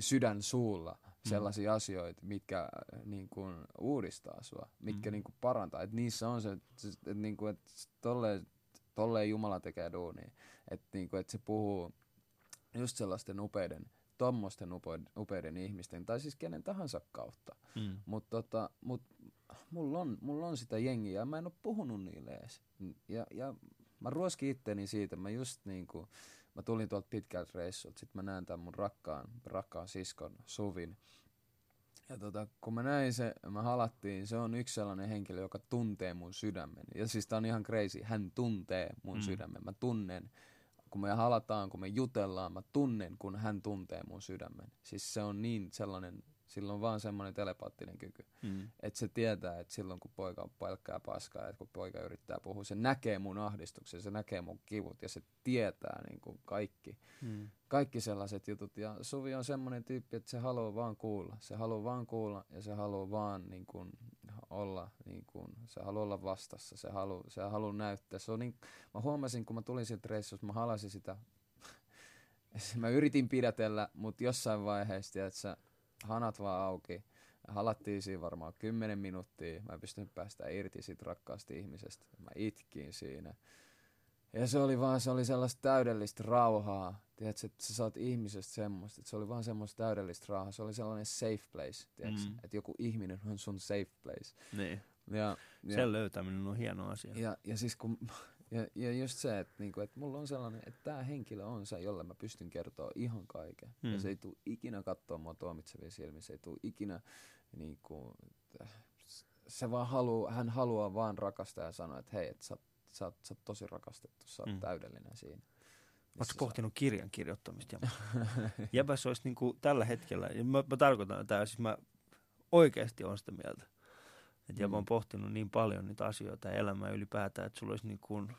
sydän suulla sellaisia asioita, mitkä äh, niinku uudistaa sua, mitkä Mm. niinku parantaa. Et niissä on se, että niinku, et tolleen, tolleen Jumala tekee duunia. Että niinku, et se puhuu just sellaisten upeiden, tommosten upeiden, upeiden ihmisten, tai siis kenen tahansa kautta. Mm. Mutta tota, mut mulla on, mulla on sitä jengiä ja mä en oo puhunut niille edes. Ja, ja mä ruoskin itteni siitä, mä just niinku, mä tulin tuolta pitkältä reissut, sit mä näen tämän mun rakkaan, rakkaan siskon Suvin. Ja tota, kun mä näin se, mä halattiin, se on yksi sellainen henkilö, joka tuntee mun sydämen. Ja siis tää on ihan crazy, hän tuntee mun mm. sydämen. Mä tunnen, kun me halataan, kun me jutellaan, mä tunnen, kun hän tuntee mun sydämen. Siis se on niin sellainen sillä on vaan semmoinen telepaattinen kyky. Mm. Että se tietää, että silloin kun poika on pelkkää paskaa, että kun poika yrittää puhua, se näkee mun ahdistuksen, se näkee mun kivut ja se tietää niin kuin kaikki. Mm. Kaikki sellaiset jutut. Ja Suvi on semmoinen tyyppi, että se haluaa vaan kuulla. Se haluaa vaan kuulla ja se haluaa vaan niin kuin, olla, niin kuin, se haluaa olla vastassa. Se haluaa, se haluaa näyttää. Se on niin, mä huomasin, kun mä tulin sieltä reissusta, mä halasin sitä mä yritin pidätellä, mutta jossain vaiheessa, että hanat vaan auki. Halattiin siinä varmaan kymmenen minuuttia. Mä en pystynyt päästä irti siitä rakkaasta ihmisestä. Mä itkin siinä. Ja se oli vaan, se oli sellaista täydellistä rauhaa. Tiedätkö, että sä saat ihmisestä semmoista, että se oli vaan semmoista täydellistä rauhaa. Se oli sellainen safe place, tiedätkö, mm. että joku ihminen on sun safe place. Niin. Ja, ja, Sen löytäminen on hieno asia. Ja, ja siis kun ja, ja just se, että niinku, et mulla on sellainen, että tämä henkilö on se, jolle mä pystyn kertoa ihan kaiken. Mm. Ja se ei tule ikinä katsoa mua tuomitsevia silmiä, se ei tule ikinä, niinku, se vaan haluu, hän haluaa vaan rakastaa ja sanoa, että hei, että sä, sä, sä oot tosi rakastettu, sä oot mm. täydellinen siinä. Oletko pohtinut kirjan kirjoittamista? Jäbäs olisi niinku tällä hetkellä, ja mä, mä tarkoitan tätä, siis mä oikeasti on sitä mieltä, että mm. mä oon pohtinut niin paljon niitä asioita ja elämää ylipäätään, että sulla olisi, niin kuin,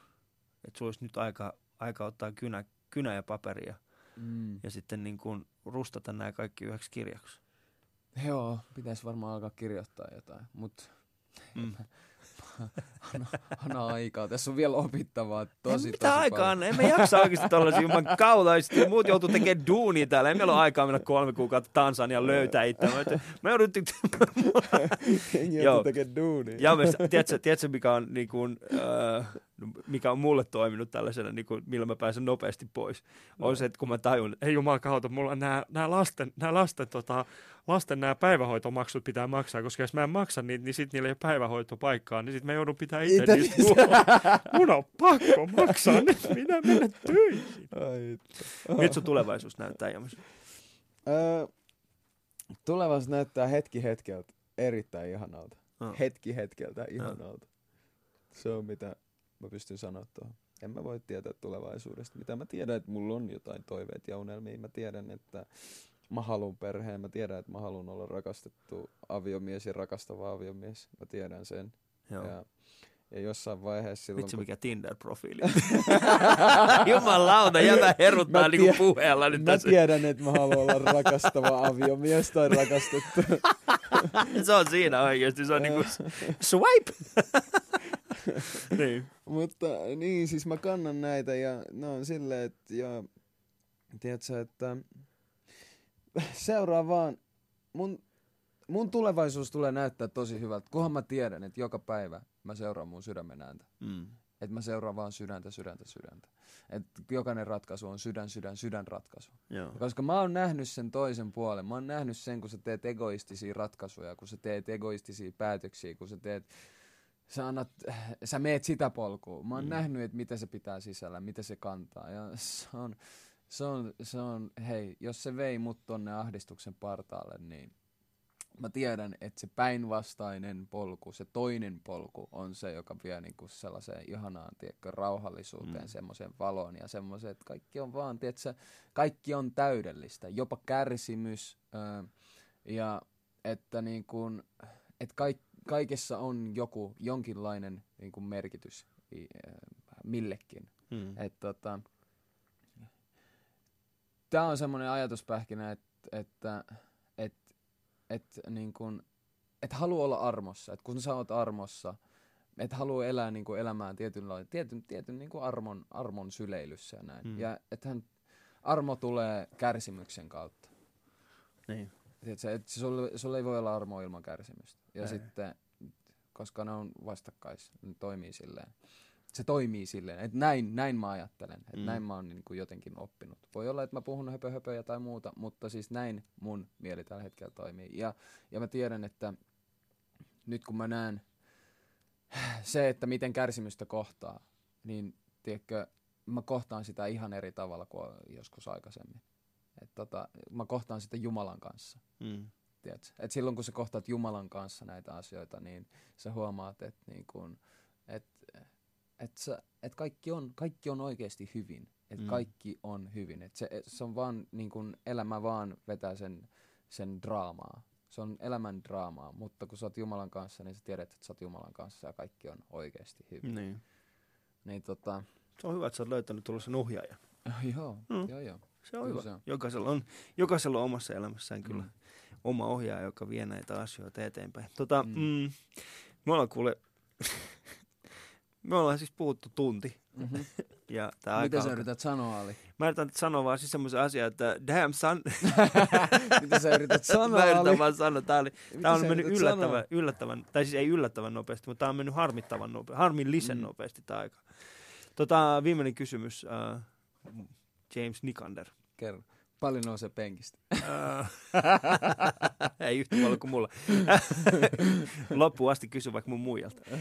että sulla olisi nyt aika, aika ottaa kynä, kynä ja paperia mm. ja sitten niin kuin rustata nämä kaikki yhdeksi kirjaksi. Joo, pitäisi varmaan alkaa kirjoittaa jotain, mutta mm. Anna aikaa. Tässä on vielä opittavaa. Tosi, ei, mitä aikaa? Paljon. En mä jaksa oikeasti tällaisia ilman kautta. Muut joutuu tekemään duunia täällä. Ei meillä ole aikaa mennä kolme kuukautta Tansania löytää itse. Mä joudun... Joo. tekemään duunia. Ja mä, tiedätkö, tiedätkö, mikä on, niin kuin, äh, mikä on mulle toiminut tällaisena, niin kuin, millä mä pääsen nopeasti pois? No. On se, että kun mä tajun, ei jumala kautta, mulla on nämä, nämä lasten, nämä lasten tota, lasten nämä päivähoitomaksut pitää maksaa, koska jos mä en maksa niitä, niin sitten niillä ei ole päivähoitopaikkaa, niin sitten mä joudun pitää itse niistä Mun on pakko maksaa nyt, minä menen töihin. Miltä sun tulevaisuus näyttää, James? Öö, tulevaisuus näyttää hetki hetkeltä erittäin ihanalta. Oh. Hetki hetkeltä ihanalta. Oh. Se on mitä mä pystyn sanoa tuohon. En mä voi tietää tulevaisuudesta. Mitä mä tiedän, että mulla on jotain toiveita ja unelmia. Mä tiedän, että mä haluan perheen, mä tiedän, että mä haluan olla rakastettu aviomies ja rakastava aviomies. Mä tiedän sen. Joo. Ja, ja jossain vaiheessa silloin... Vitsi, kun... mikä Tinder-profiili. Jumalauta, jätä heruttaa tie- niinku puheella nyt Mä tässä. tiedän, että mä haluan olla rakastava aviomies tai rakastettu. se on siinä oikeasti, se on niinku swipe. niin. Mutta niin, siis mä kannan näitä ja no on silleen, että ja, tiedätkö, että seuraa vaan. Mun, mun tulevaisuus tulee näyttää tosi hyvältä, kunhan mä tiedän, että joka päivä mä seuraan mun sydämen ääntä. Mm. Että mä seuraan vaan sydäntä, sydäntä, sydäntä. Että jokainen ratkaisu on sydän, sydän, sydän ratkaisu. Joo. Koska mä oon nähnyt sen toisen puolen. Mä oon nähnyt sen, kun sä teet egoistisia ratkaisuja, kun sä teet egoistisia päätöksiä, kun sä teet sä, annat, sä meet sitä polkua. Mä oon mm. nähnyt, että mitä se pitää sisällä, mitä se kantaa. Ja se on, se on, se on, hei, jos se vei mut tonne ahdistuksen partaalle, niin mä tiedän, että se päinvastainen polku, se toinen polku on se, joka vie niinku sellaiseen ihanaan, tiedätkö, rauhallisuuteen, mm. semmoiseen valoon ja semmoiseen, että kaikki on vaan, tiedätkö, kaikki on täydellistä, jopa kärsimys öö, ja että niin kuin, että kaik, kaikessa on joku, jonkinlainen niin kuin merkitys millekin. Mm. Että tota, tämä on semmoinen ajatuspähkinä, että, että, että, että niin kuin, et halua olla armossa. Että kun sä oot armossa, että haluaa elää niin kuin elämään tietynlainen, tietyn, tietyn niin kuin armon, armon syleilyssä ja näin. Mm. Ja että armo tulee kärsimyksen kautta. Niin. Tiedätkö, että sulle, sulle ei voi olla armoa ilman kärsimystä. Ja ei. sitten, koska ne on vastakkais, ne toimii silleen se toimii silleen, että näin, näin mä ajattelen, että mm. näin mä oon niin kuin jotenkin oppinut. Voi olla, että mä puhun höpö höpöjä tai muuta, mutta siis näin mun mieli tällä hetkellä toimii. Ja, ja mä tiedän, että nyt kun mä näen se, että miten kärsimystä kohtaa, niin tiedätkö, mä kohtaan sitä ihan eri tavalla kuin joskus aikaisemmin. Et tota, mä kohtaan sitä Jumalan kanssa. Mm. Et silloin kun sä kohtaat Jumalan kanssa näitä asioita, niin sä huomaat, että niin kun, et, et sä, et kaikki, on, kaikki on oikeasti hyvin. Että mm. kaikki on hyvin. Et se, se on vaan, niin kun elämä vaan vetää sen, sen draamaa. Se on elämän draamaa, mutta kun sä oot Jumalan kanssa, niin sä tiedät, että sä oot Jumalan kanssa ja kaikki on oikeasti hyvin. Niin. Niin tota... Se on hyvä, että sä oot löytänyt tuollaisen ohjaajan. joo, mm. joo, joo. Se on kyllä hyvä. Se on. Jokaisella, on, jokaisella on omassa elämässään kyllä mm. oma ohjaaja, joka vie näitä asioita eteenpäin. Tota, mm. Mm, me ollaan kuule, me ollaan siis puhuttu tunti. Mm-hmm. ja tää Mitä sä yrität sanoa, Ali? Mä yritän sanoa vaan siis semmoisen asian, että damn son. Mitä sä yrität sanoa, Mä yritän Ali? vaan sanoa. Tää, oli, tää on mennyt yllättävän, yllättävän, tai siis ei yllättävän nopeasti, mutta tää on mennyt harmittavan nopeasti, harmillisen mm. nopeasti tää aika. Tota, viimeinen kysymys, uh, James Nikander. Kerro. Paljon nousee penkistä? Ei yhtä paljon kuin mulla. Loppuun asti kysy vaikka mun muijalta.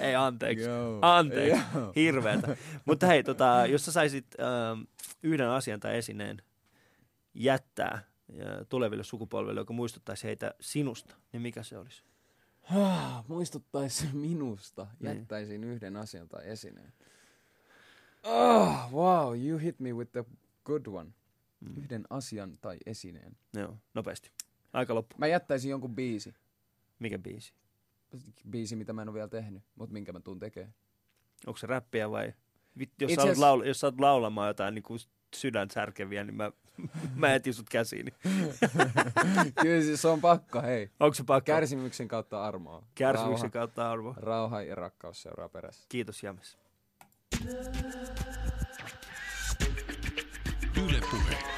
Ei, anteeksi. Anteeksi. Hirveätä. Mutta hei, tota, jos sä saisit uh, yhden asian tai esineen jättää tuleville sukupolville, joka muistuttaisi heitä sinusta, niin mikä se olisi? Muistuttaisi minusta. Niin. Jättäisin yhden asian tai esineen. Oh, wow, you hit me with the good one. Mm. Yhden asian tai esineen. Joo, nopeasti. Aika loppu. Mä jättäisin jonkun biisi. Mikä biisi? Biisi, mitä mä en ole vielä tehnyt, mutta minkä mä tuun tekemään. Onko se räppiä vai? Jos, sä, as... laula, jos sä oot laulamaan jotain niin kuin sydän särkeviä, niin mä, mä etin sut käsiini. Kyllä siis se on pakko, hei. Onko se pakko? Kärsimyksen kautta armoa. Kärsimyksen rauha, kautta armoa. Rauha ja rakkaus seuraa perässä. Kiitos James. Yle Puhe.